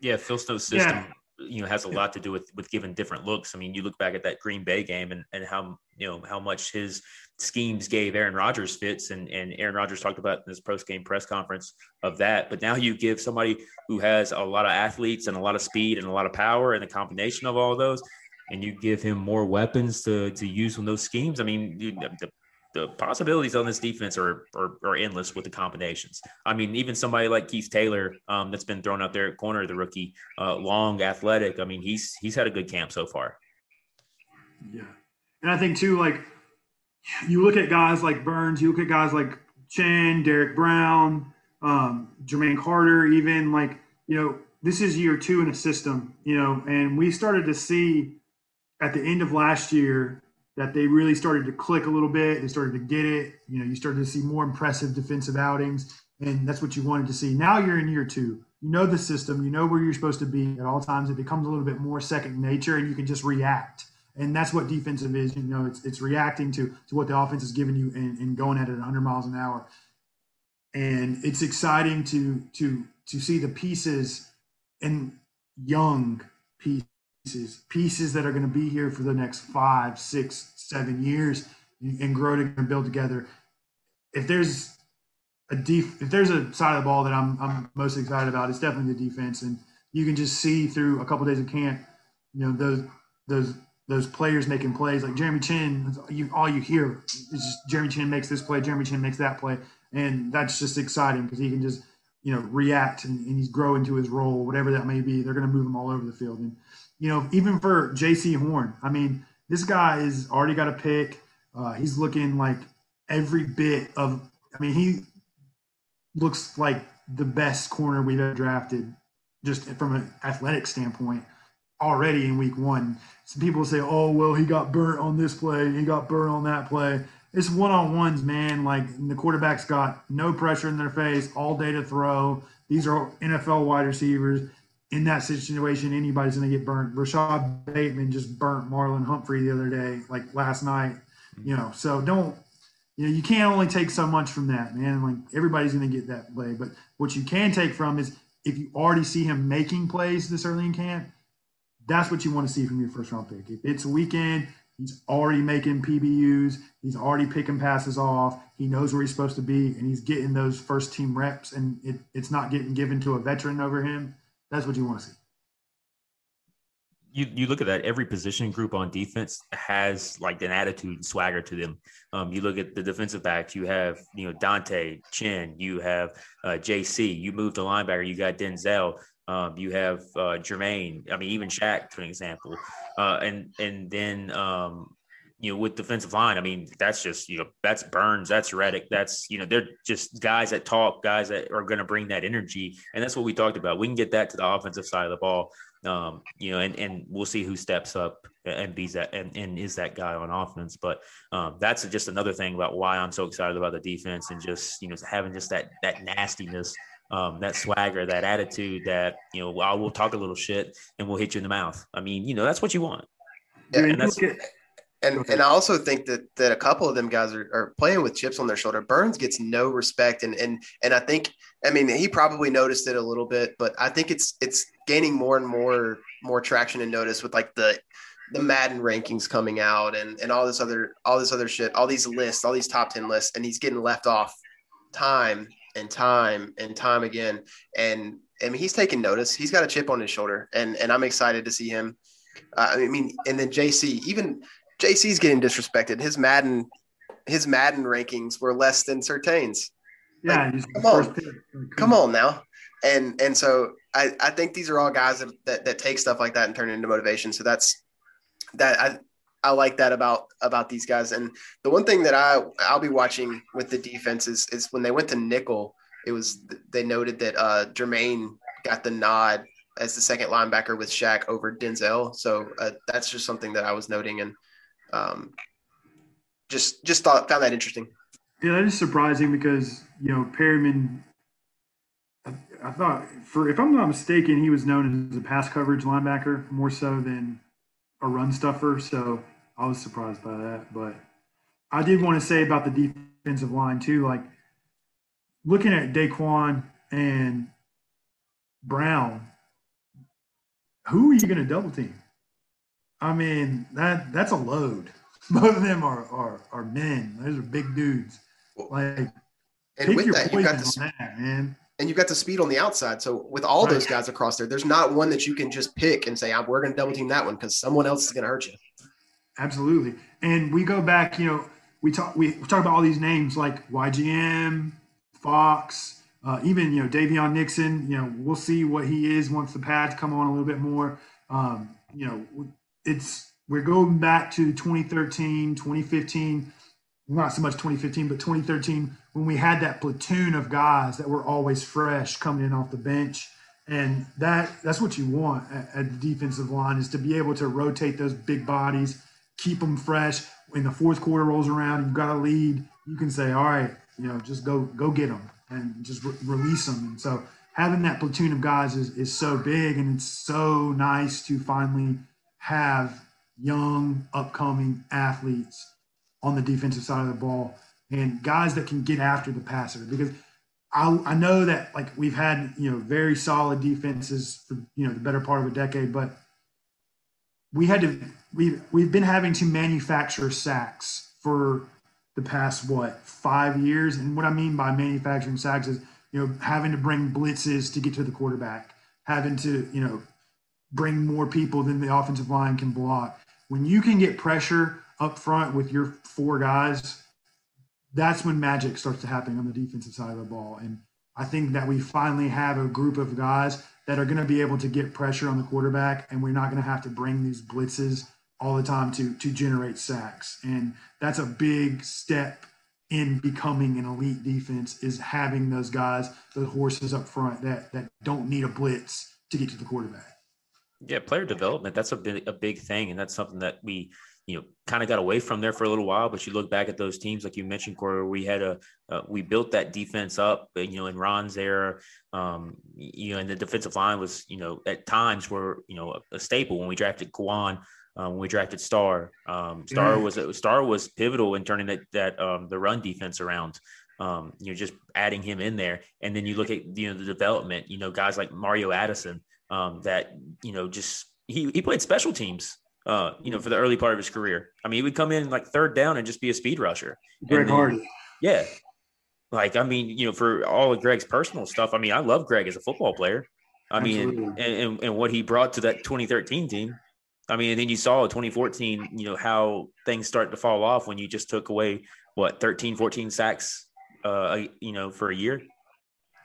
Yeah, Phil Snow's system, you know, has a lot to do with with giving different looks. I mean, you look back at that Green Bay game and and how you know how much his schemes gave Aaron Rodgers fits, and and Aaron Rodgers talked about in his post game press conference of that. But now you give somebody who has a lot of athletes and a lot of speed and a lot of power, and the combination of all those, and you give him more weapons to to use on those schemes. I mean, the the possibilities on this defense are, are, are endless with the combinations. I mean, even somebody like Keith Taylor, um, that's been thrown out there at corner, the rookie, uh, long, athletic. I mean, he's he's had a good camp so far. Yeah. And I think too, like you look at guys like Burns, you look at guys like Chinn, Derrick Brown, um, Jermaine Carter, even like, you know, this is year two in a system, you know, and we started to see at the end of last year that they really started to click a little bit. They started to get it. You know, you started to see more impressive defensive outings, and that's what you wanted to see. Now you're in year two. You know the system. You know where you're supposed to be at all times. It becomes a little bit more second nature, and you can just react. And that's what defensive is. You know, it's it's reacting to to what the offense is giving you and, and going at it 100 miles an hour. And it's exciting to to to see the pieces and young pieces pieces that are going to be here for the next five, six, seven years and grow together and build together. If there's a def- if there's a side of the ball that I'm I'm most excited about, it's definitely the defense. And you can just see through a couple days of camp, you know, those those those players making plays like Jeremy Chinn. You all you hear is just Jeremy Chinn makes this play, Jeremy Chinn makes that play, and that's just exciting because he can just you know react and, and he's grow into his role, whatever that may be. They're going to move him all over the field, and you know even for Jaycee Horn, I mean this guy is already got a pick. Uh, he's looking like every bit of. I mean he looks like the best corner we've ever drafted, just from an athletic standpoint already in week one. Some people say, oh, well, he got burnt on this play, he got burnt on that play. It's one on ones, man. Like the quarterback's got no pressure in their face, all day to throw. These are NFL wide receivers. In that situation, anybody's going to get burnt. Rashod Bateman just burnt Marlon Humphrey the other day, like last night. You know, so don't you know, you can't only take so much from that, man. Like everybody's going to get that play, but what you can take from is if you already see him making plays this early in camp, that's what you want to see from your first round pick. If it's weekend, he's already making PBUs, he's already picking passes off, he knows where he's supposed to be, and he's getting those first team reps, and it, it's not getting given to a veteran over him. That's what you want to see you, you look at that every position group on defense has like an attitude and swagger to them. Um, you look at the defensive backs, you have you know Donte Chinn, you have uh, JC, you move to linebacker, you got Denzel, um, you have uh, Jermaine. I mean, even Shaq, for example, uh, and and then um, you know with defensive line. I mean, that's just you know that's Burns, that's Reddick, that's you know they're just guys that talk, guys that are going to bring that energy, and that's what we talked about. We can get that to the offensive side of the ball. Um, you know, and, and we'll see who steps up and be that and, and is that guy on offense. But um, that's just another thing about why I'm so excited about the defense and just you know having just that that nastiness, um, that swagger, that attitude that you know I will talk a little shit and we'll hit you in the mouth. I mean, you know, that's what you want. Yeah, and that's and and I also think that that a couple of them guys are, are playing with chips on their shoulder. Burns gets no respect, and and and I think I mean he probably noticed it a little bit, but I think it's it's gaining more and more more traction and notice with like the the Madden rankings coming out and and all this other all this other shit, all these lists, all these top ten lists, and he's getting left off time and time and time again. And I mean he's taking notice. He's got a chip on his shoulder, and and I'm excited to see him. Uh, I mean, and then JC, even JC's getting disrespected. His Madden, his Madden rankings were less than Surtain's. Yeah, like, come on, come on now. And and so I, I think these are all guys that, that, that take stuff like that and turn it into motivation. So that's that I I like that about about these guys. And the one thing that I I'll be watching with the defense is is when they went to nickel, it was they noted that uh Jermaine got the nod as the second linebacker with Shaq over Denzel. So uh, that's just something that I was noting and um, just just thought found that interesting. Yeah, that is surprising because you know Perryman. I, I thought, for if I'm not mistaken, he was known as a pass coverage linebacker more so than a run stuffer. So I was surprised by that. But I did want to say about the defensive line too, like looking at Daquan and Brown, who are you going to double team? I mean that that's a load. Both of them are are, are men. Those are big dudes. Like and with that, you got the that, man. And you've got the speed on the outside. So with all right. those guys across there, there's not one that you can just pick and say, "We're going to double team that one" because someone else is going to hurt you. Absolutely. And we go back. You know, we talk we, talk about all these names like YGM, Fox, uh, even you know Daviyon Nixon. You know, we'll see what he is once the pads come on a little bit more. Um, you know, it's we're going back to 2013, 2015, not so much 2015, but 2013 when we had that platoon of guys that were always fresh coming in off the bench. And that that's what you want at, at the defensive line is to be able to rotate those big bodies, keep them fresh. When the fourth quarter rolls around, you've got a lead. You can say, "All right, you know, just go go get them and just re- release them." And so having that platoon of guys is, is so big, and it's so nice to finally have young, upcoming athletes on the defensive side of the ball and guys that can get after the passer. Because I, I know that like we've had you know very solid defenses for you know the better part of a decade, but we had to we've we've been having to manufacture sacks for the past what five years, and what I mean by manufacturing sacks is you know having to bring blitzes to get to the quarterback, having to you know bring more people than the offensive line can block. When you can get pressure up front with your four guys, that's when magic starts to happen on the defensive side of the ball. And I think that we finally have a group of guys that are going to be able to get pressure on the quarterback, and we're not going to have to bring these blitzes all the time to to generate sacks. And that's a big step in becoming an elite defense is having those guys, those horses up front that that don't need a blitz to get to the quarterback. Yeah, player development, that's a big, a big thing. And that's something that we, you know, kind of got away from there for a little while. But you look back at those teams, like you mentioned, Corey, we had a, uh, we built that defense up, you know, in Ron's era, um, you know, and the defensive line was, you know, at times were, you know, a, a staple when we drafted Kwan. um, when we drafted Star. Um, Star was Star was pivotal in turning that that um, the run defense around. Um, you know, just adding him in there, and then you look at you know the development. You know, guys like Mario Addison um, that you know just he he played special teams. Uh, you know, for the early part of his career. I mean, he would come in like third down and just be a speed rusher. Greg Hardy. Yeah. Like, I mean, you know, for all of Greg's personal stuff, I mean, I love Greg as a football player. I mean, and, and, and what he brought to that 2013 team. I mean, and then you saw 2014, you know, how things start to fall off when you just took away what 13, 14 sacks, uh, you know, for a year.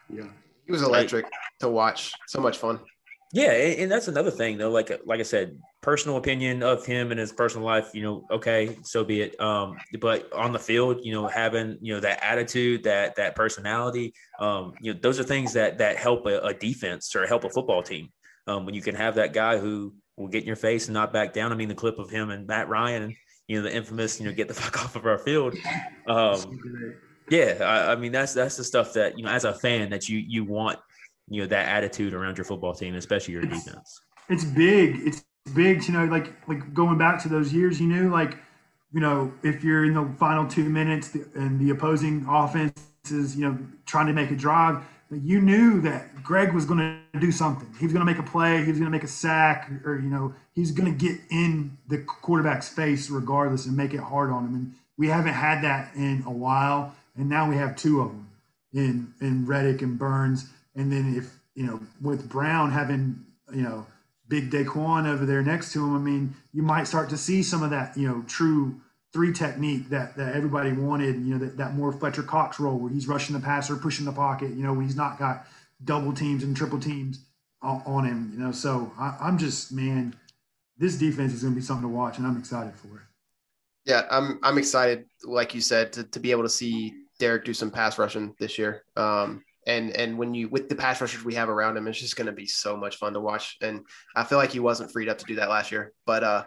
Yeah. He was electric to watch. So much fun. Yeah, and that's another thing though. Like like I said, personal opinion of him and his personal life, you know, okay, so be it. Um, but on the field, you know, having you know that attitude, that that personality, um, you know, those are things that that help a, a defense or help a football team. Um, when you can have that guy who will get in your face and not back down. I mean, the clip of him and Matt Ryan, you know, the infamous, you know, get the fuck off of our field. Um, yeah, I, I mean, that's that's the stuff that you know, as a fan, that you you want you know that attitude around your football team, especially your it's, defense. It's big. It's big. You know, like like going back to those years, you knew like you know if you're in the final two minutes and the opposing offense is you know trying to make a drive, you knew that Greg was going to do something. He was going to make a play. He was going to make a sack, or you know he's going to get in the quarterback's face regardless and make it hard on him. And we haven't had that in a while, and now we have two of them in in Reddick and Burns and then if you know with Brown having you know big Daquan over there next to him, I mean you might start to see some of that you know true three technique that that everybody wanted. You know that, that more Fletcher Cox role where he's rushing the passer, pushing the pocket. You know when he's not got double teams and triple teams on, him. You know so I, I'm just man, this defense is going to be something to watch, and I'm excited for it. Yeah, I'm I'm excited, like you said, to, to be able to see Derrick do some pass rushing this year. Um, and and when you with the pass rushers we have around him, it's just going to be so much fun to watch. And I feel like he wasn't freed up to do that last year. But uh,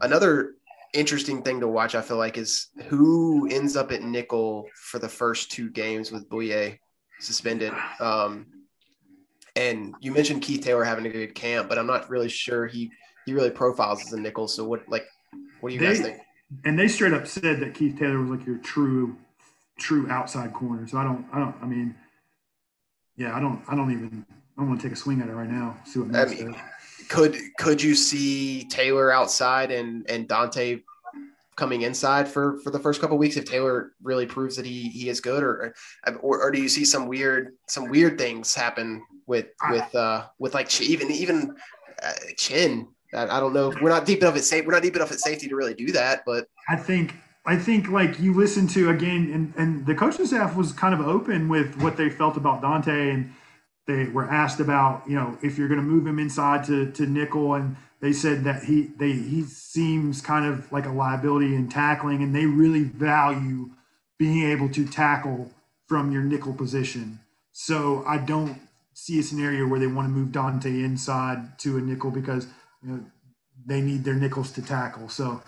another interesting thing to watch, I feel like, is who ends up at nickel for the first two games with Bouye suspended. Um, and you mentioned Keith Taylor having a good camp, but I'm not really sure he he really profiles as a nickel. So what like what do you they, guys think? And they straight up said that Keith Taylor was like your true true outside corner. So I don't I don't I mean yeah, I don't, I don't even, I don't want to take a swing at it right now. See what I mean, Could could you see Taylor outside and and Donte coming inside for for the first couple weeks if Taylor really proves that he he is good, or or, or do you see some weird some weird things happen with with uh with like even even uh, Chinn? I, I don't know. We're not deep enough at safe. We're not deep enough at safety to really do that, but I think I think like you listen to again, and, and the coaching staff was kind of open with what they felt about Donte, and they were asked about you know if you're going to move him inside to to nickel, and they said that he they he seems kind of like a liability in tackling, and they really value being able to tackle from your nickel position. So I don't see a scenario where they want to move Donte inside to a nickel because you know, they need their nickels to tackle. So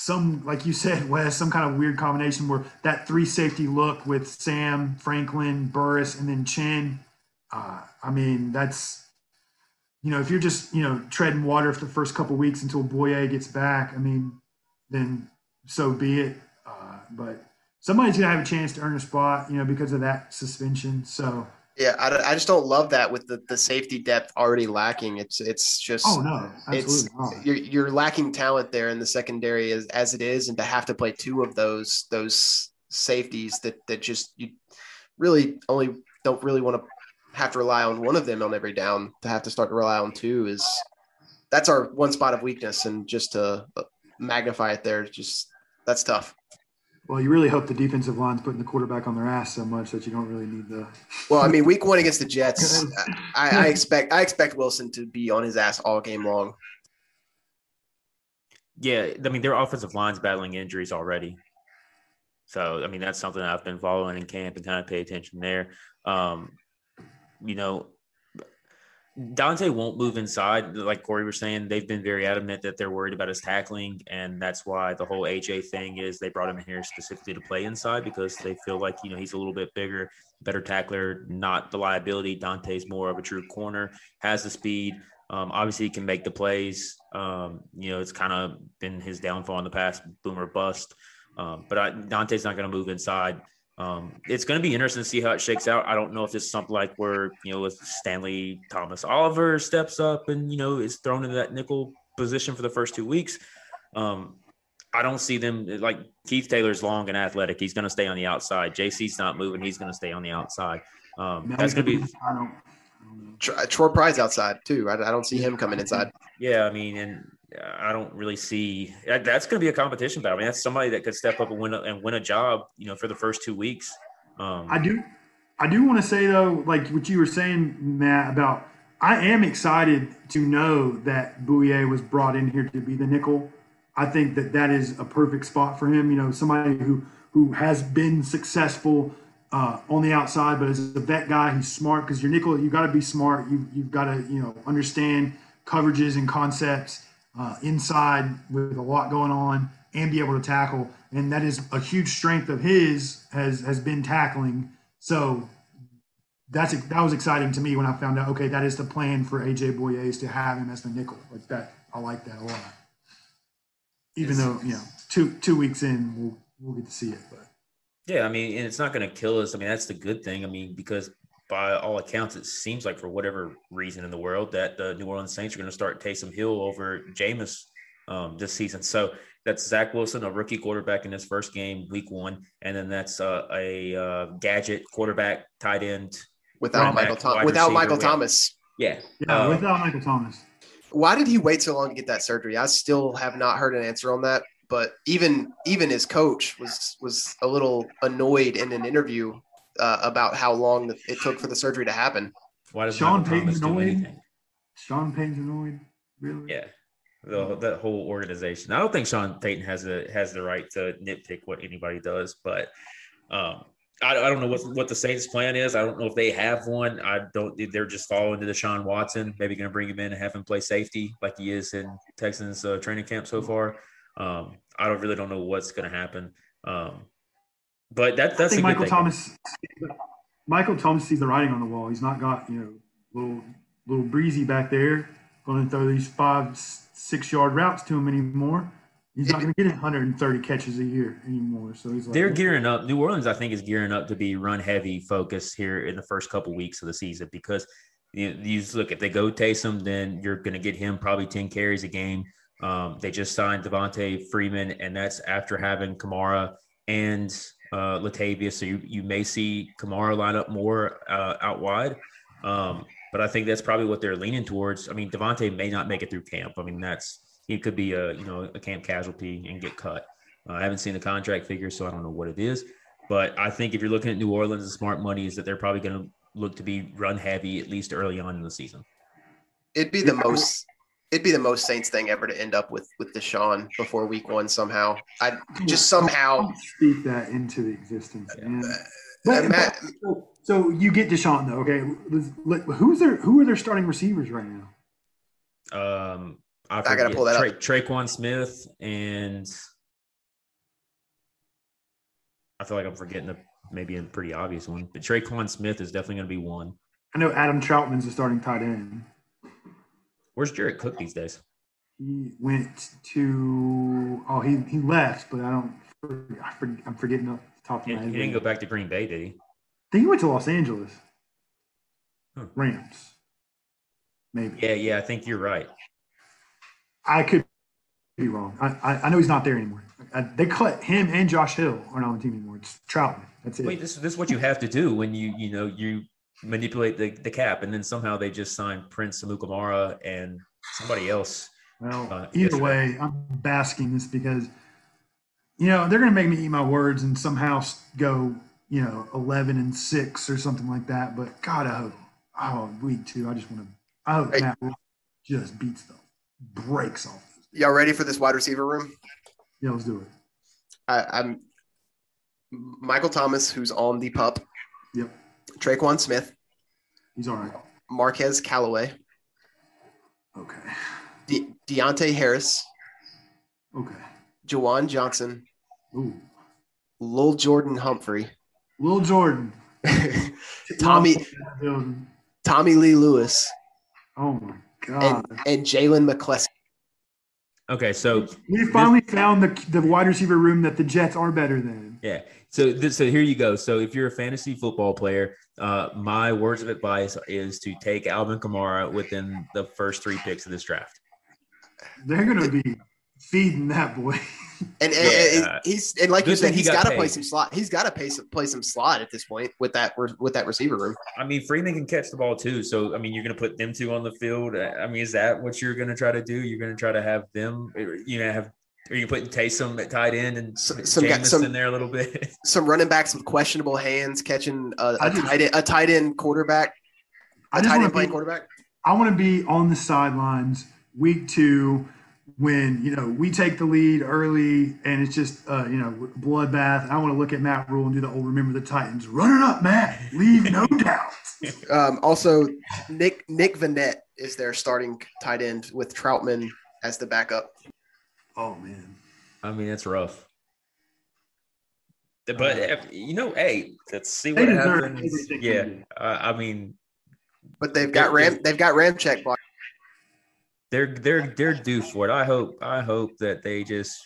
some, like you said, Wes, some kind of weird combination where that three safety look with Sam, Franklin, Burris, and then Chinn. Uh, I mean, that's you know, if you're just you know treading water for the first couple weeks until Bouye gets back, I mean, then so be it. Uh, but somebody's gonna have a chance to earn a spot, you know, because of that suspension. So yeah, I, I just don't love that with the, the safety depth already lacking. It's it's just oh no, it's not. you're you're lacking talent there in the secondary as, as it is, and to have to play two of those those safeties that that just you really only don't really want to have to rely on one of them on every down to have to start to rely on two is that's our one spot of weakness, and just to uh, magnify it there, just that's tough. Well, you really hope the defensive line's putting the quarterback on their ass so much that you don't really need the. Well, I mean, week one against the Jets, I, I expect I expect Wilson to be on his ass all game long. Yeah, I mean, their offensive line's battling injuries already. So, I mean, that's something I've been following in camp and kind of pay attention there. Um, you know, Donte won't move inside. Like Corey was saying, they've been very adamant that they're worried about his tackling. And that's why the whole AJ thing is they brought him in here specifically to play inside because they feel like, you know, he's a little bit bigger, better tackler, not the liability. Donte's more of a true corner, has the speed. Um, obviously, he can make the plays. Um, you know, it's kind of been his downfall in the past, boomer bust. Um, but I, Donte's not going to move inside. Um, it's going to be interesting to see how it shakes out. I don't know if it's something like where you know, with Stanley Thomas Oliver steps up and you know is thrown into that nickel position for the first two weeks. Um, I don't see them like Keith Taylor's long and athletic. He's going to stay on the outside. JC's not moving. He's going to stay on the outside. Um, that's going to be. I don't. Troy Pride's outside too. I, I don't see him coming inside. Yeah, I mean, and I don't really see that's going to be a competition battle. I mean, that's somebody that could step up and win a, and win a job, you know, for the first two weeks. Um, I do, I do want to say though, like what you were saying, Matt, about I am excited to know that Bouye was brought in here to be the nickel. I think that that is a perfect spot for him. You know, somebody who who has been successful uh, on the outside, but as a vet guy, he's smart because your nickel, you got to be smart. You you've got to you know understand coverages and concepts uh, inside with a lot going on and be able to tackle. And that is a huge strength of his has has been tackling. So that's that was exciting to me when I found out. Okay, that is the plan for AJ Bouye is to have him as the nickel. Like that, I like that a lot. Even though you know, two two weeks in, we'll we'll get to see it. But yeah, I mean, and it's not going to kill us. I mean, that's the good thing. I mean, because by all accounts, it seems like for whatever reason in the world that the New Orleans Saints are going to start Taysom Hill over Jameis um, this season. So that's Zach Wilson, a rookie quarterback in his first game, week one, and then that's uh, a uh, gadget quarterback, tight end without Michael Thomas. Without Michael Thomas. Yeah, yeah, uh, without Michael Thomas. Why did he wait so long to get that surgery? I still have not heard an answer on that. But even even his coach was was a little annoyed in an interview uh, about how long it took for the surgery to happen. Why does Sean Payton's annoyed? Anything? Sean Payton's annoyed. Really? Yeah. The, that whole organization. I don't think Sean Payton has a has the right to nitpick what anybody does, but um, I, I don't know what what the Saints' plan is. I don't know if they have one. I don't. They're just following to Deshaun Watson. Maybe going to bring him in and have him play safety like he is in Texans uh, training camp so far. Um, I don't really don't know what's going to happen. Um, but that, that's I think Michael Thomas. Michael Thomas sees the writing on the wall. He's not got you know little little breezy back there going to throw these five six yard routes to him anymore. He's not going to get 130 catches a year anymore. So he's like, they're gearing up. New Orleans, I think, is gearing up to be run heavy focus here in the first couple weeks of the season because you, you look if they go Taysom, then you're going to get him probably 10 carries a game. Um, they just signed Devonta Freeman, and that's after having Kamara and uh, Latavius. So you, you may see Kamara line up more uh, out wide. Um, but I think that's probably what they're leaning towards. I mean, Devonta may not make it through camp. I mean, that's he could be a you know a camp casualty and get cut. Uh, I haven't seen the contract figure, so I don't know what it is. But I think if you're looking at New Orleans, the smart money is that they're probably going to look to be run heavy at least early on in the season. It'd be the most it'd be the most Saints thing ever to end up with with Deshaun before Week One somehow. I just somehow speak that into the existence, man. Uh, but, Matt, so, so, you get Deshaun though, okay? Who's their who are their starting receivers right now? Um, I, I gotta pull that Tra- up. Tre'Quan Smith and I feel like I'm forgetting a, maybe a pretty obvious one, but Tre'Quan Smith is definitely going to be one. I know Adam Trautman's the starting tight end. Where's Jared Cook these days? He went to oh he he left, but I don't I forget, I'm forgetting the top of my head. He didn't go back to Green Bay, did he? I think he went to Los Angeles. Huh. Rams. Maybe. Yeah, yeah, I think you're right. I could be wrong. I, I, I know he's not there anymore. I, they cut him and Josh Hill are not on the team anymore. It's Trautman. That's it. Wait, this, this is what you have to do when you you know you manipulate the, the cap, and then somehow they just signed Prince Amukamara and somebody else. Well, uh, either way, I'm basking this because you know they're going to make me eat my words and somehow go you know 11 and six or something like that. But God, I hope oh week two, I just want to. I hope hey. Matt just beats the breaks off. Y'all ready for this wide receiver room? Yeah, let's do it. I, I'm Michael Thomas, who's on the pup. Yep. Tre'Quan Smith. He's all right. Marquez Callaway. Okay. De- Deonte Harris. Okay. Juwan Johnson. Ooh. Lil Jordan Humphrey. Lil Jordan. Tommy. Tommy Lee Lewis. Oh my God. and and Jalen McCleskey. Okay, so We finally found the the wide receiver room that the Jets are better than. Yeah. So this, so here you go. So if you're a fantasy football player, uh, my words of advice is to take Alvin Kamara within the first three picks of this draft. They're gonna be feeding that boy. And, and- Yeah. and he's and like Good you said, thing he he's got got to play some slot. He's got to play some play some slot at this point with that with that receiver room. I mean, Freeman can catch the ball too. So I mean, you're going to put them two on the field. I mean, is that what you're going to try to do? You're going to try to have them, you know, have. Are you putting Taysom at tight end and Some- some, some guy- some- in there a little bit? Some running backs with questionable hands catching a, I a just- tight end, a tight end quarterback, I a just tight want end to playing be. quarterback. I want to be on the sidelines week two when you know we take the lead early and it's just uh, you know bloodbath. I want to look at Matt Rhule and do the old remember the Titans. Run it up, Matt. Leave no doubt. Um, also, Nick Nick Vannett is their starting tight end with Trautman as the backup. Oh man. I mean, it's rough. But if- you know, hey, let's see what happens. Yeah, uh, I mean, But they've got Ram they've got Ramczyk block. they're they're they're due for it. I hope I hope that they just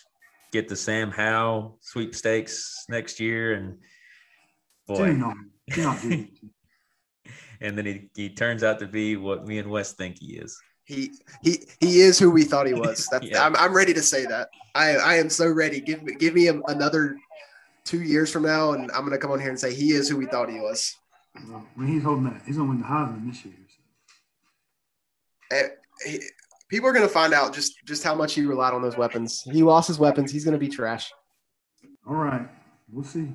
get the Sam Howell sweepstakes next year, and Do boy, not, do not do and then he, he turns out to be what me and Wes think he is. He he he is who we thought he was. That's, Yeah. I'm I'm ready to say that. I I am so ready. Give me give me a, another two years from now, and I'm gonna come on here and say he is who we thought he was. When he's holding that, he's gonna win the Heisman this year. So. Eh, he- people are gonna find out just just how much he relied on those weapons. He lost his weapons. He's gonna be trash. All right, we'll see.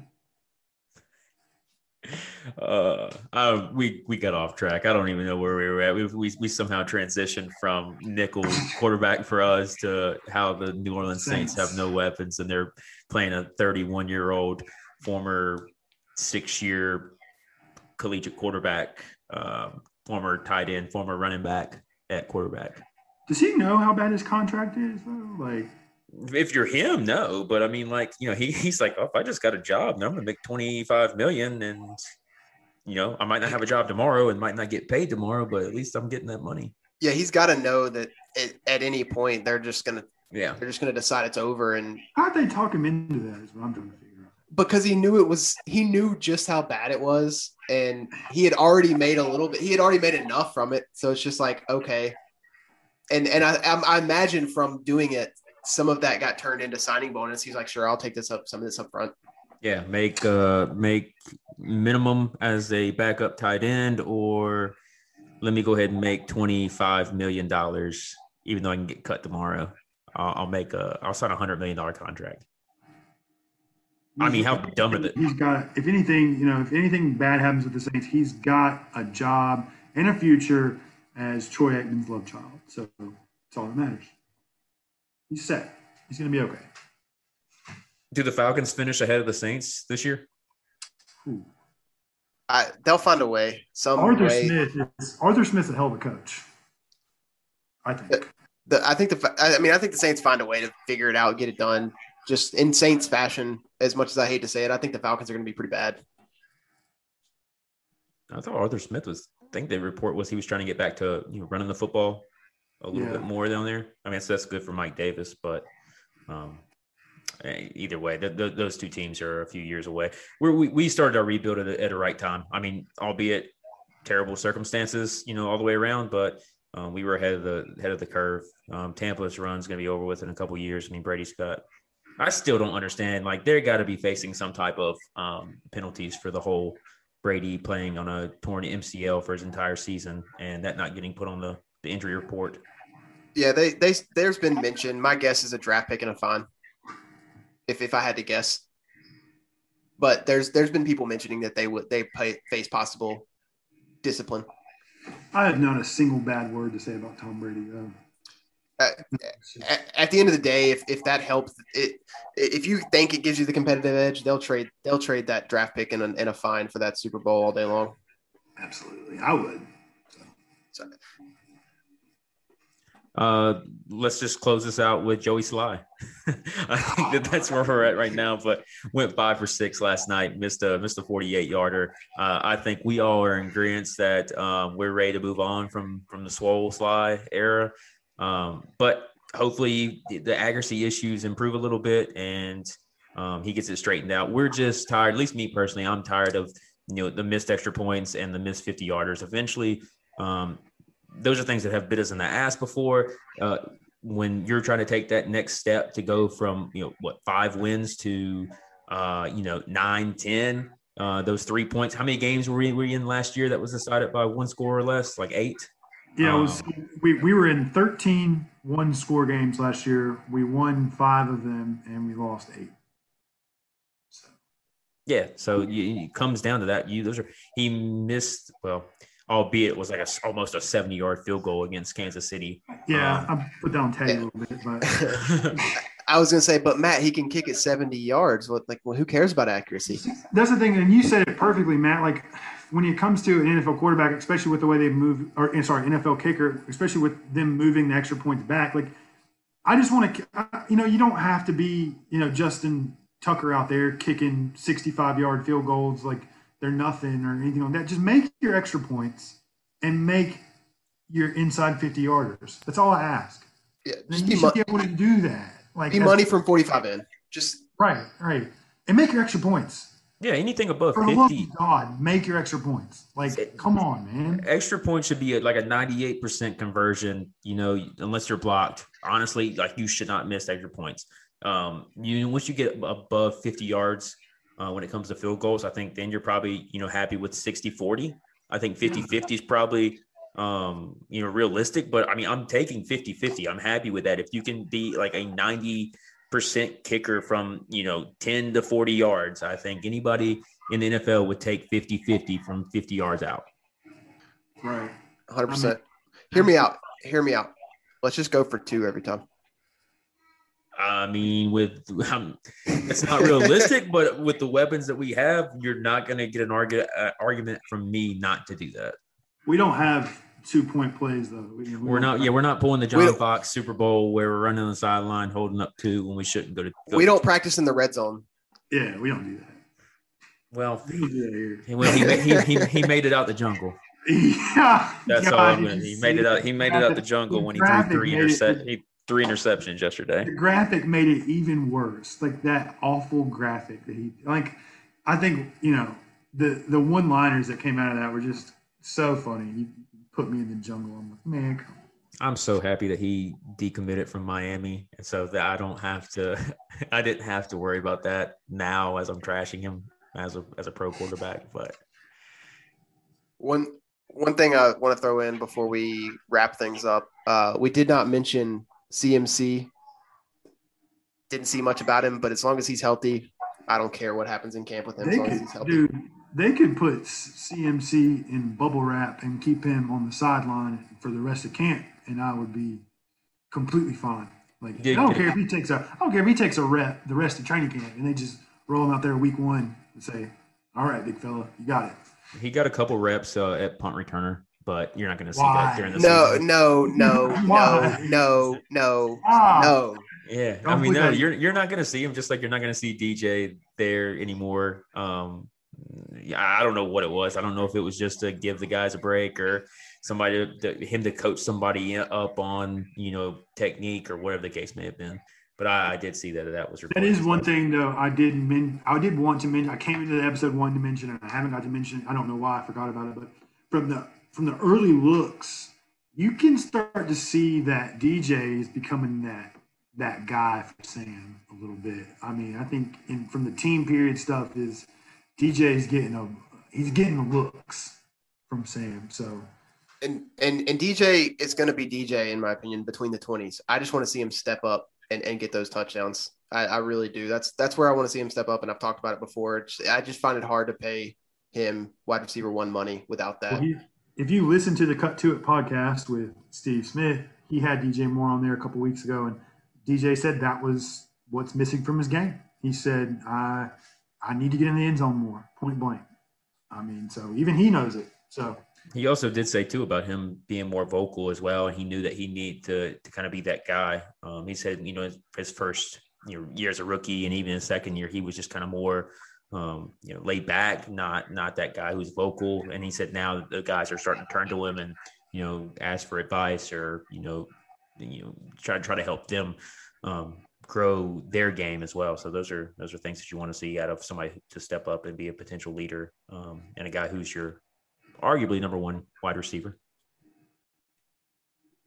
Uh, uh, we we got off track. I don't even know where we were at. We we, we somehow transitioned from nickel quarterback for us to how the New Orleans Saints have no weapons and they're playing a 31 year old former six year collegiate quarterback, um, former tight end, former running back at quarterback. Does he know how bad his contract is? Though? Like, If you're him, no, but I mean, like you know, he, he's like, oh, if I just got a job, now I'm gonna make 25 million, and you know, I might not have a job tomorrow and might not get paid tomorrow, but at least I'm getting that money. Yeah, he's got to know that at, at any point they're just gonna Yeah. they're just gonna decide it's over, and how'd they talk him into that? Is what I'm trying to figure out. because he knew it was he knew just how bad it was, and he had already made a little bit. He had already made enough from it, so it's just like okay. And and I I I imagine from doing it, some of that got turned into signing bonus. He's like, sure, I'll take this up some of this up front. Yeah, make uh make minimum as a backup tight end, or let me go ahead and make twenty five million dollars, even though I can get cut tomorrow. I'll, I'll make a I'll sign a hundred million dollar contract. I mean, how dumb are the He's got. If anything, you know, if anything bad happens with the Saints, he's got a job and a future as Troy Aikman's love child. So it's all that matters. He's set. He's gonna be okay. do the Falcons finish ahead of the Saints this year? Ooh. I, they'll find a way. Some Arthur way. Smith is Arthur Smith's a hell of a coach. I think. The, I think the I mean I think the Saints find a way to figure it out, get it done, just in Saints fashion. As much as I hate to say it, I think the Falcons are going to be pretty bad. I thought Arthur Smith was. I think the report was he was trying to get back to you know running the football a little Yeah. bit more down there. I mean, so that's good for Mike Davis, but um, eh, either way, th- th- those two teams are a few years away. We're, we we started our rebuild at a, at a right time. I mean, albeit terrible circumstances, you know, all the way around, but um, we were ahead of the head of the curve. Um, Tampa's run is going to be over with in a couple years. I mean, Brady's got. I still don't understand. Like, they're got to be facing some type of um, penalties for the whole Brady playing on a torn MCL for his entire season and that not getting put on the, the injury report. Yeah, they they there's been mention. My guess is a draft pick and a fine. If if I had to guess, but there's there's been people mentioning that they would they pay, face possible discipline. I have not a single bad word to say about Tom Brady. Though. Uh, At, at the end of the day, if, if that helps, it if you think it gives you the competitive edge, they'll trade they'll trade that draft pick and a, and a fine for that Super Bowl all day long. Absolutely, I would. So, uh, let's just close this out with Joey Slye. I think that that's where we're at right now. But went five for six last night, missed a missed a 48 yarder. Uh, I think we all are in agreement that um, we're ready to move on from from the Swole Slye era. Um, but hopefully the accuracy issues improve a little bit and um, he gets it straightened out. We're just tired, at least me personally, I'm tired of you know the missed extra points and the missed 50 yarders. Eventually, um, those are things that have bit us in the ass before. Uh, when you're trying to take that next step to go from you know what five wins to uh, you know nine, ten, uh, those three points. How many games were we, were we in last year that was decided by one score or less? Like eight. Yeah, was. Um, we we were in 13 one score games last year. We won five of them and we lost eight. So. Yeah, so it comes down to that. You those are he missed well albeit it was like a, almost a 70 yard field goal against Kansas City. Yeah, um, I put down Teddy yeah. a little bit, but I was gonna say, but Matt, he can kick it 70 yards. What like well, who cares about accuracy? That's the thing, and you said it perfectly, Matt. Like when it comes to an NFL quarterback, especially with the way they move, or sorry, NFL kicker, especially with them moving the extra points back, like I just want to, you know, you don't have to be, you know, Justin Tucker out there kicking 65 yard field goals. Like they're nothing or anything like that. Just make your extra points and make your inside 50 yarders. That's all I ask. Yeah, just you should be able to do that. Like be money from 45 in. Just right, right. And make your extra points. Yeah, anything above For 50. God, make your extra points. Like, come on, man. Extra points should be like a 98% conversion, you know, unless you're blocked. Honestly, like you should not miss extra points. Um, you once you get above 50 yards, uh, when it comes to field goals. I think then you're probably, you know, happy with 60 40. I think 50 50 is probably, um, you know, realistic, but I mean, I'm taking 50 50. I'm happy with that. If you can be like a 90 percent kicker from, you know, 10 to 40 yards, I think anybody in the NFL would take 50 50 from 50 yards out. Right. 100%. I mean, Hear me out. Hear me out. Let's just go for two every time. I mean, with um, it's not realistic, but with the weapons that we have, you're not going to get an argu- uh, argument from me not to do that. We don't have two point plays though. We, we are not. Yeah, we're not pulling the John Fox Super Bowl where we're running on the sideline holding up two when we shouldn't go to. Go we don't practice in the red zone. Yeah, we don't do that. Well, he, well, he, he, he, he made it out the jungle. Yeah, that's God, all I'm gonna. He made it out. He made it out the jungle when he threw three intercept. He three interceptions yesterday. The graphic made it even worse. Like that awful graphic that he like. I think you know the the one liners that came out of that were just so funny. He put me in the jungle. I'm like, man, I'm so happy that he decommitted from Miami, and so that I don't have to. I didn't have to worry about that now as I'm trashing him as a as a pro quarterback. But one one thing I want to throw in before we wrap things up, uh, we did not mention CMC. Didn't see much about him, but as long as he's healthy, I don't care what happens in camp with him. They as long could, as he's healthy. Dude, they could put CMC in bubble wrap and keep him on the sideline for the rest of camp, and I would be completely fine. Like I don't care if he takes a I don't care if he takes a rep the rest of training camp and they just roll him out there week one and say, All right, big fella, you got it. He got a couple reps uh, at punt returner but you're not going to see Why? that during the no, season. No, no, no, no, no, no. Yeah, Don't I mean, no, you're you're not going to see him just like you're not going to see DJ there anymore. Um, I don't know what it was. I don't know if it was just to give the guys a break or somebody to, him to coach somebody up on you know technique or whatever the case may have been. But I, I did see that that was that is one thing though. I did men I did want to mention. I came into the episode one to mention, and I haven't got to mention. I don't know why I forgot about it, but from the from the early looks, you can start to see that DJ is becoming that that guy for Sam a little bit. I mean, I think in from the team period stuff is DJ is getting a he's getting the looks from Sam. So and and and DJ is going to be DJ in my opinion between the twenties. I just want to see him step up and, and get those touchdowns. I, I really do. That's that's where I want to see him step up, and I've talked about it before. I just find it hard to pay him wide receiver one money without that. Well, he, if you listen to the Cut to It podcast with Steve Smith, he had DJ Moore on there a couple weeks ago, and DJ said that was what's missing from his game. He said, "I I need to get in the end zone more, point blank." I mean, so even he knows it. So he also did say too about him being more vocal as well, and he knew that he needed to to kind of be that guy. Um, he said, you know, his first you know, year as a rookie, and even his second year, he was just kind of more um, you know laid back, not not that guy who's vocal. And he said now the guys are starting to turn to him and you know ask for advice or you know you know try to try to help them um, grow their game as well. So those are those are things that you want to see out of somebody to step up and be a potential leader um, and a guy who's your arguably number one wide receiver.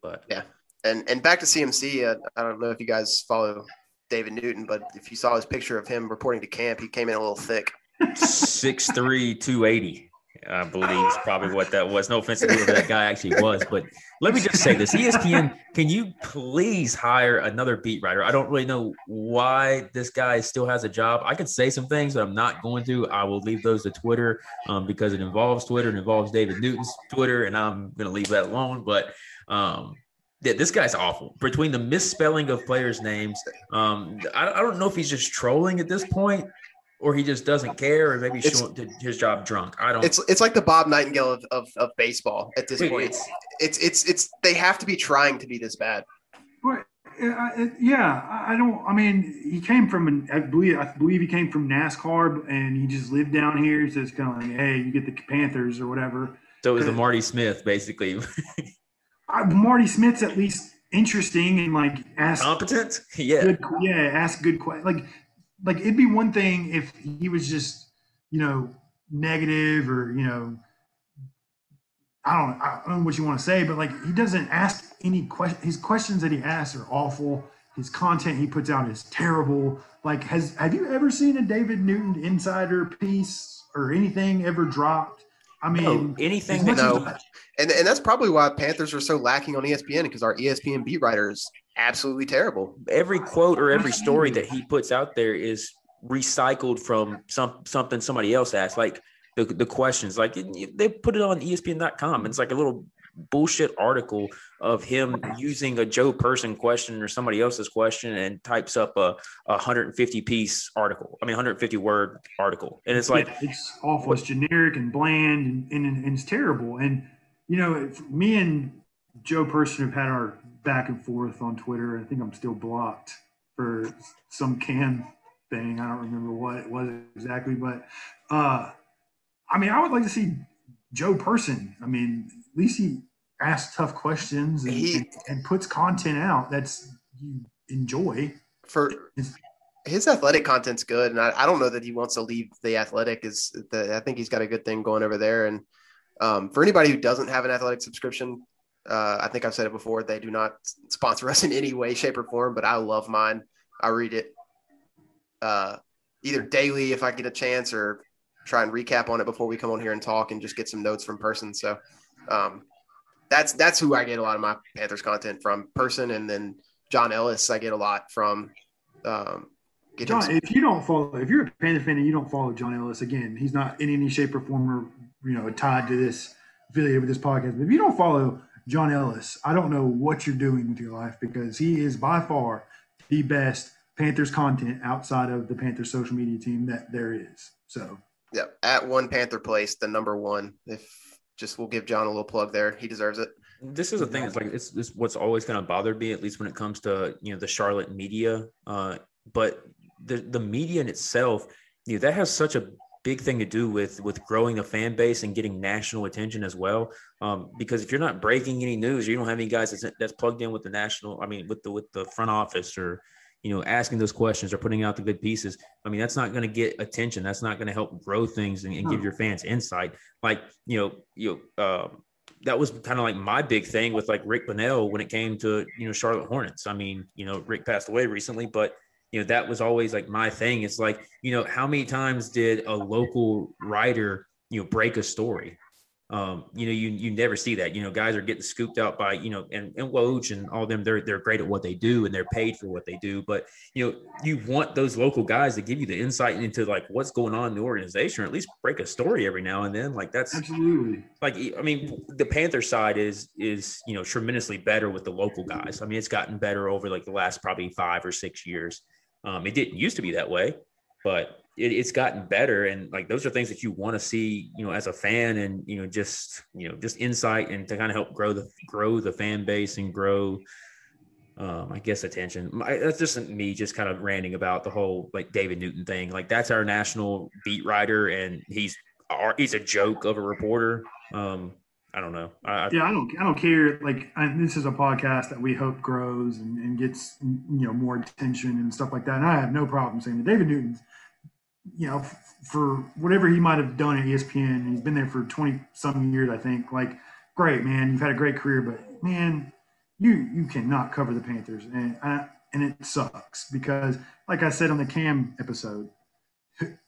But yeah, and and back to CMC. Uh, I don't know if you guys follow David Newton, but if you saw his picture of him reporting to camp, he came in a little thick. Six three, two eighty. I believe is probably what that was. No offense to that guy actually was, but let me just say this: ESPN, can you please hire another beat writer? I don't really know why this guy still has a job. I could say some things, but I'm not going to. I will leave those to Twitter um, because it involves Twitter, it involves David Newton's Twitter, and I'm going to leave that alone. But um, yeah, this guy's awful. Between the misspelling of players' names, um, I, I don't know if he's just trolling at this point or he just doesn't care, or maybe he's showing his job drunk. I don't. It's it's like the Bob Nightingale of, of, of baseball at this Wait, point. It's, it's it's it's they have to be trying to be this bad. But uh, uh, yeah, I don't. I mean, he came from an. I believe I believe he came from NASCAR, and he just lived down here. So it's kind of like, hey, you get the Panthers or whatever. So it was the uh, Marty Smith, basically. I, Marty Smith's at least interesting and like ask competent. Yeah, good, yeah, ask good questions. Like like it'd be one thing if he was just you know negative or you know I don't I don't know what you want to say, but like he doesn't ask any question. His questions that he asks are awful. His content he puts out is terrible. Like, has have you ever seen a David Newton insider piece or anything ever dropped? I mean, no, anything no. And and that's probably why Panthers are so lacking on ESPN because our ESPN beat writers absolutely terrible. Every quote or every story that he puts out there is recycled from some something somebody else asked. Like the, the questions, like they put it on ESPN.com. It's like a little bullshit article of him using a Joe Person question or somebody else's question and types up a, a 150 piece article. I mean, 150 word article, and it's like yeah, it's awful. It's generic and bland, and, and, and it's terrible. And you know, me and Joe Person have had our back and forth on Twitter. I think I'm still blocked for some can thing. I don't remember what it was exactly, but uh, I mean, I would like to see Joe Person. I mean, at least he asks tough questions and, he, and, and puts content out that's you enjoy. For his athletic content's good, and I, I, don't know that he wants to leave the athletic. Is the, I think he's got a good thing going over there. And um, for anybody who doesn't have an athletic subscription, uh, I think I've said it before. They do not sponsor us in any way, shape, or form, but I love mine. I read it uh, either daily if I get a chance or try and recap on it before we come on here and talk and just get some notes from person. So um, that's that's who I get a lot of my Panthers content from person, and then John Ellis I get a lot from. Um, John, if you don't follow, if you're a Panther fan and you don't follow John Ellis, again, he's not in any shape or form or you know tied to this affiliated with this podcast. But if you don't follow John Ellis, I don't know what you're doing with your life because he is by far the best Panthers content outside of the Panthers social media team that there is. So, yeah, at one Panther place, the number one. If just we'll give John a little plug there, he deserves it. This is the thing. It's like it's, it's what's always kind of bothered me, at least when it comes to you know the Charlotte media. Uh, but the the media in itself, you know, that has such a big thing to do with with growing a fan base and getting national attention as well. Um, because if you're not breaking any news, you don't have any guys that's, that's plugged in with the national. I mean, with the with the front office or you know asking those questions or putting out the good pieces. I mean, that's not going to get attention. That's not going to help grow things and, and give your fans insight. Like you know you know. Uh, that was kind of like my big thing with like Rick Bonnell when it came to you know Charlotte Hornets. I mean, you know, Rick passed away recently, but you know that was always like my thing it's like you know how many times did a local writer you know break a story um, you know, you you never see that. You know, guys are getting scooped out by you know, and and Woj and all them. They're they're great at what they do and they're paid for what they do. But you know, you want those local guys to give you the insight into like what's going on in the organization, or at least break a story every now and then. Like that's absolutely like I mean, the Panther side is is you know tremendously better with the local guys. I mean, it's gotten better over like the last probably five or six years. Um, it didn't used to be that way, but it, it's gotten better. And like those are things that you want to see you know as a fan and you know just you know just insight and to kind of help grow the grow the fan base and grow um i guess attention. My, that's just me just kind of ranting about the whole like david newton thing. Like that's our national beat writer and he's he's a joke of a reporter. Um I don't know. I, yeah, I don't. I don't care. Like I, this is a podcast that we hope grows and, and, gets you know more attention and stuff like that. And I have no problem saying that David Newton's you know, for whatever he might have done at ESPN, he's been there for 20 some years, I think. Like, great, man, you've had a great career, but man, you you cannot cover the Panthers, and I, and it sucks because, like I said on the Cam episode,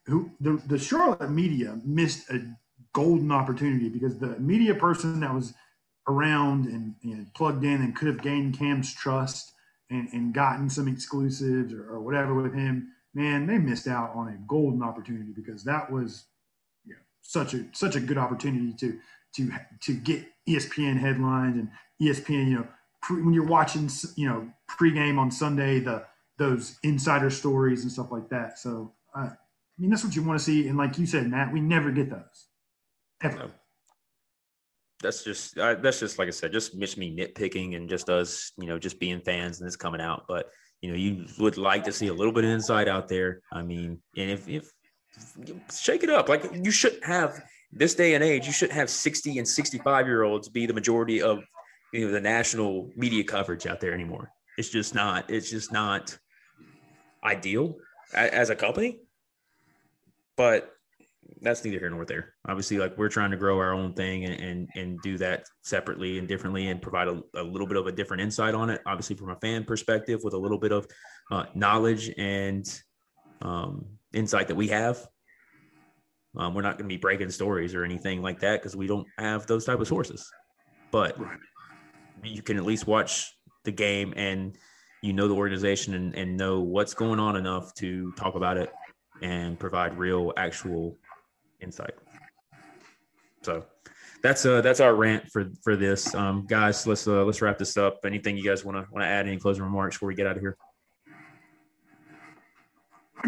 who the the Charlotte media missed a golden opportunity because the media person that was around and, plugged in and could have gained Cam's trust and, and gotten some exclusives or, or whatever with him man, they missed out on a golden opportunity because that was you know, such a such a good opportunity to to to get ESPN headlines and ESPN. You know, pre, when you're watching, you know, pregame on Sunday, the those insider stories and stuff like that. So, uh, I mean, that's what you want to see. And like you said, Matt, we never get those ever. No. That's just uh, that's just like I said, just miss me nitpicking and just us, you know, just being fans and it's coming out. But you know, you would like to see a little bit of insight out there. I mean, and if, if shake it up, like you shouldn't have this day and age, you shouldn't have 60 and 65 year olds be the majority of you know the national media coverage out there anymore. It's just not, it's just not ideal as a company. But that's neither here nor there. Obviously, like we're trying to grow our own thing and and, and do that separately and differently and provide a, a, little bit of a different insight on it. Obviously, from a fan perspective, with a little bit of uh, knowledge and um, insight that we have. Um, we're not going to be breaking stories or anything like that because we don't have those type of sources. But right. you can at least watch the game and you know the organization and, and know what's going on enough to talk about it and provide real actual insight. So that's uh that's our rant for for this. Um guys, let's uh let's wrap this up. Anything you guys want to want to add any closing remarks before we get out of here?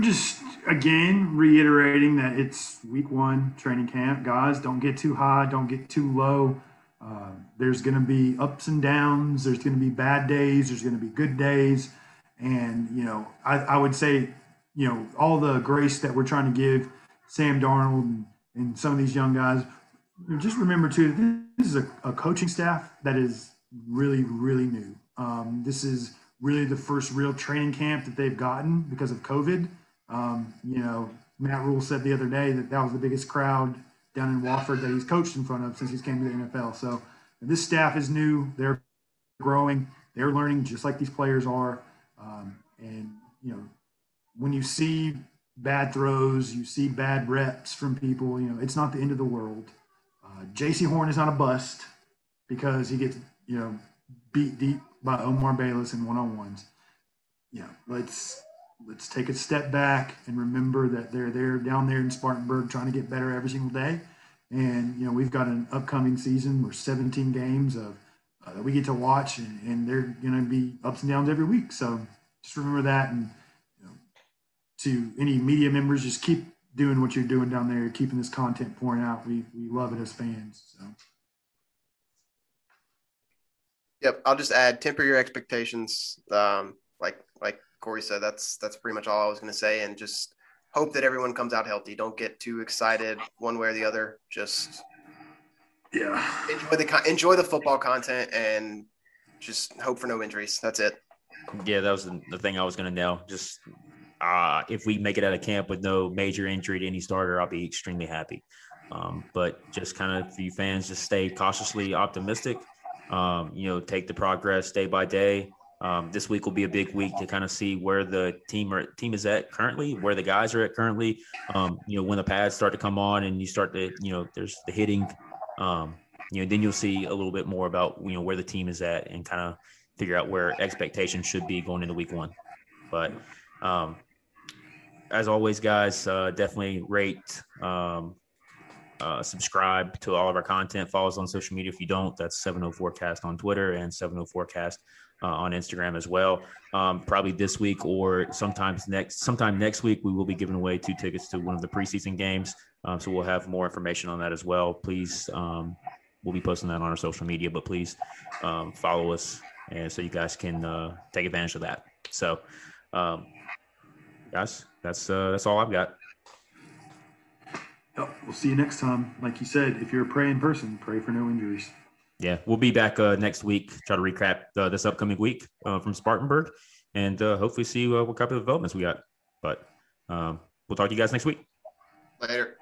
Just again reiterating that it's week one training camp. Guys, don't get too high, don't get too low. Uh, there's going to be ups and downs. There's going to be bad days. There's going to be good days. And, you know, I, I would say, you know, all the grace that we're trying to give Sam Darnold and, and some of these young guys. Just remember too, this is a, a coaching staff that is really, really new. Um, this is really the first real training camp that they've gotten because of COVID. Um, you know, Matt Rhule said the other day that that was the biggest crowd down in Wofford that he's coached in front of since he's came to the NFL. So this staff is new. They're growing. They're learning just like these players are. Um, and you know, when you see bad throws, you see bad reps from people. You know, it's not the end of the world. Uh, Jaycee Horn is not a bust because he gets you know beat deep by Omar Bayless in one on ones. Know, let's let's take a step back and remember that they're there down there in Spartanburg trying to get better every single day. And you know, we've got an upcoming season where 17 games of uh, that we get to watch, and, and they're going to be ups and downs every week. So just remember that and to any media members, just keep doing what you're doing down there, keeping this content pouring out. We we love it as fans. So. Yep, I'll just add temper your expectations. Um, like like Corey said, that's that's pretty much all I was going to say, and just hope that everyone comes out healthy. Don't get too excited one way or the other. Just yeah, enjoy the enjoy the football content and just hope for no injuries. That's it. Yeah, that was the, the thing I was going to nail. Just uh, if we make it out of camp with no major injury to any starter, I'll be extremely happy. Um, but just kind of for you fans, just stay cautiously optimistic. Um, you know, take the progress day by day. Um, this week will be a big week to kind of see where the team or team is at currently, where the guys are at currently. Um, you know, when the pads start to come on and you start to, you know, there's the hitting. Um, you know, then you'll see a little bit more about you know where the team is at and kind of figure out where expectations should be going into week one. But um, as always, guys, uh, definitely rate, um, uh, subscribe to all of our content. Follow us on social media if you don't. That's 704cast on Twitter and 704cast uh, on Instagram as well. Um, probably this week or sometimes next, sometime next week, we will be giving away two tickets to one of the preseason games. Um, so we'll have more information on that as well. Please, um, we'll be posting that on our social media, but please um, follow us and so you guys can uh, take advantage of that. So, um, guys, that's uh, that's all I've got. Yep, we'll see you next time. Like you said, if you're a praying person, pray for no injuries. Yeah, we'll be back uh, next week. Try to recap uh, this upcoming week uh, from Spartanburg, and uh, hopefully see uh, what kind of developments we got. But um, we'll talk to you guys next week. Later.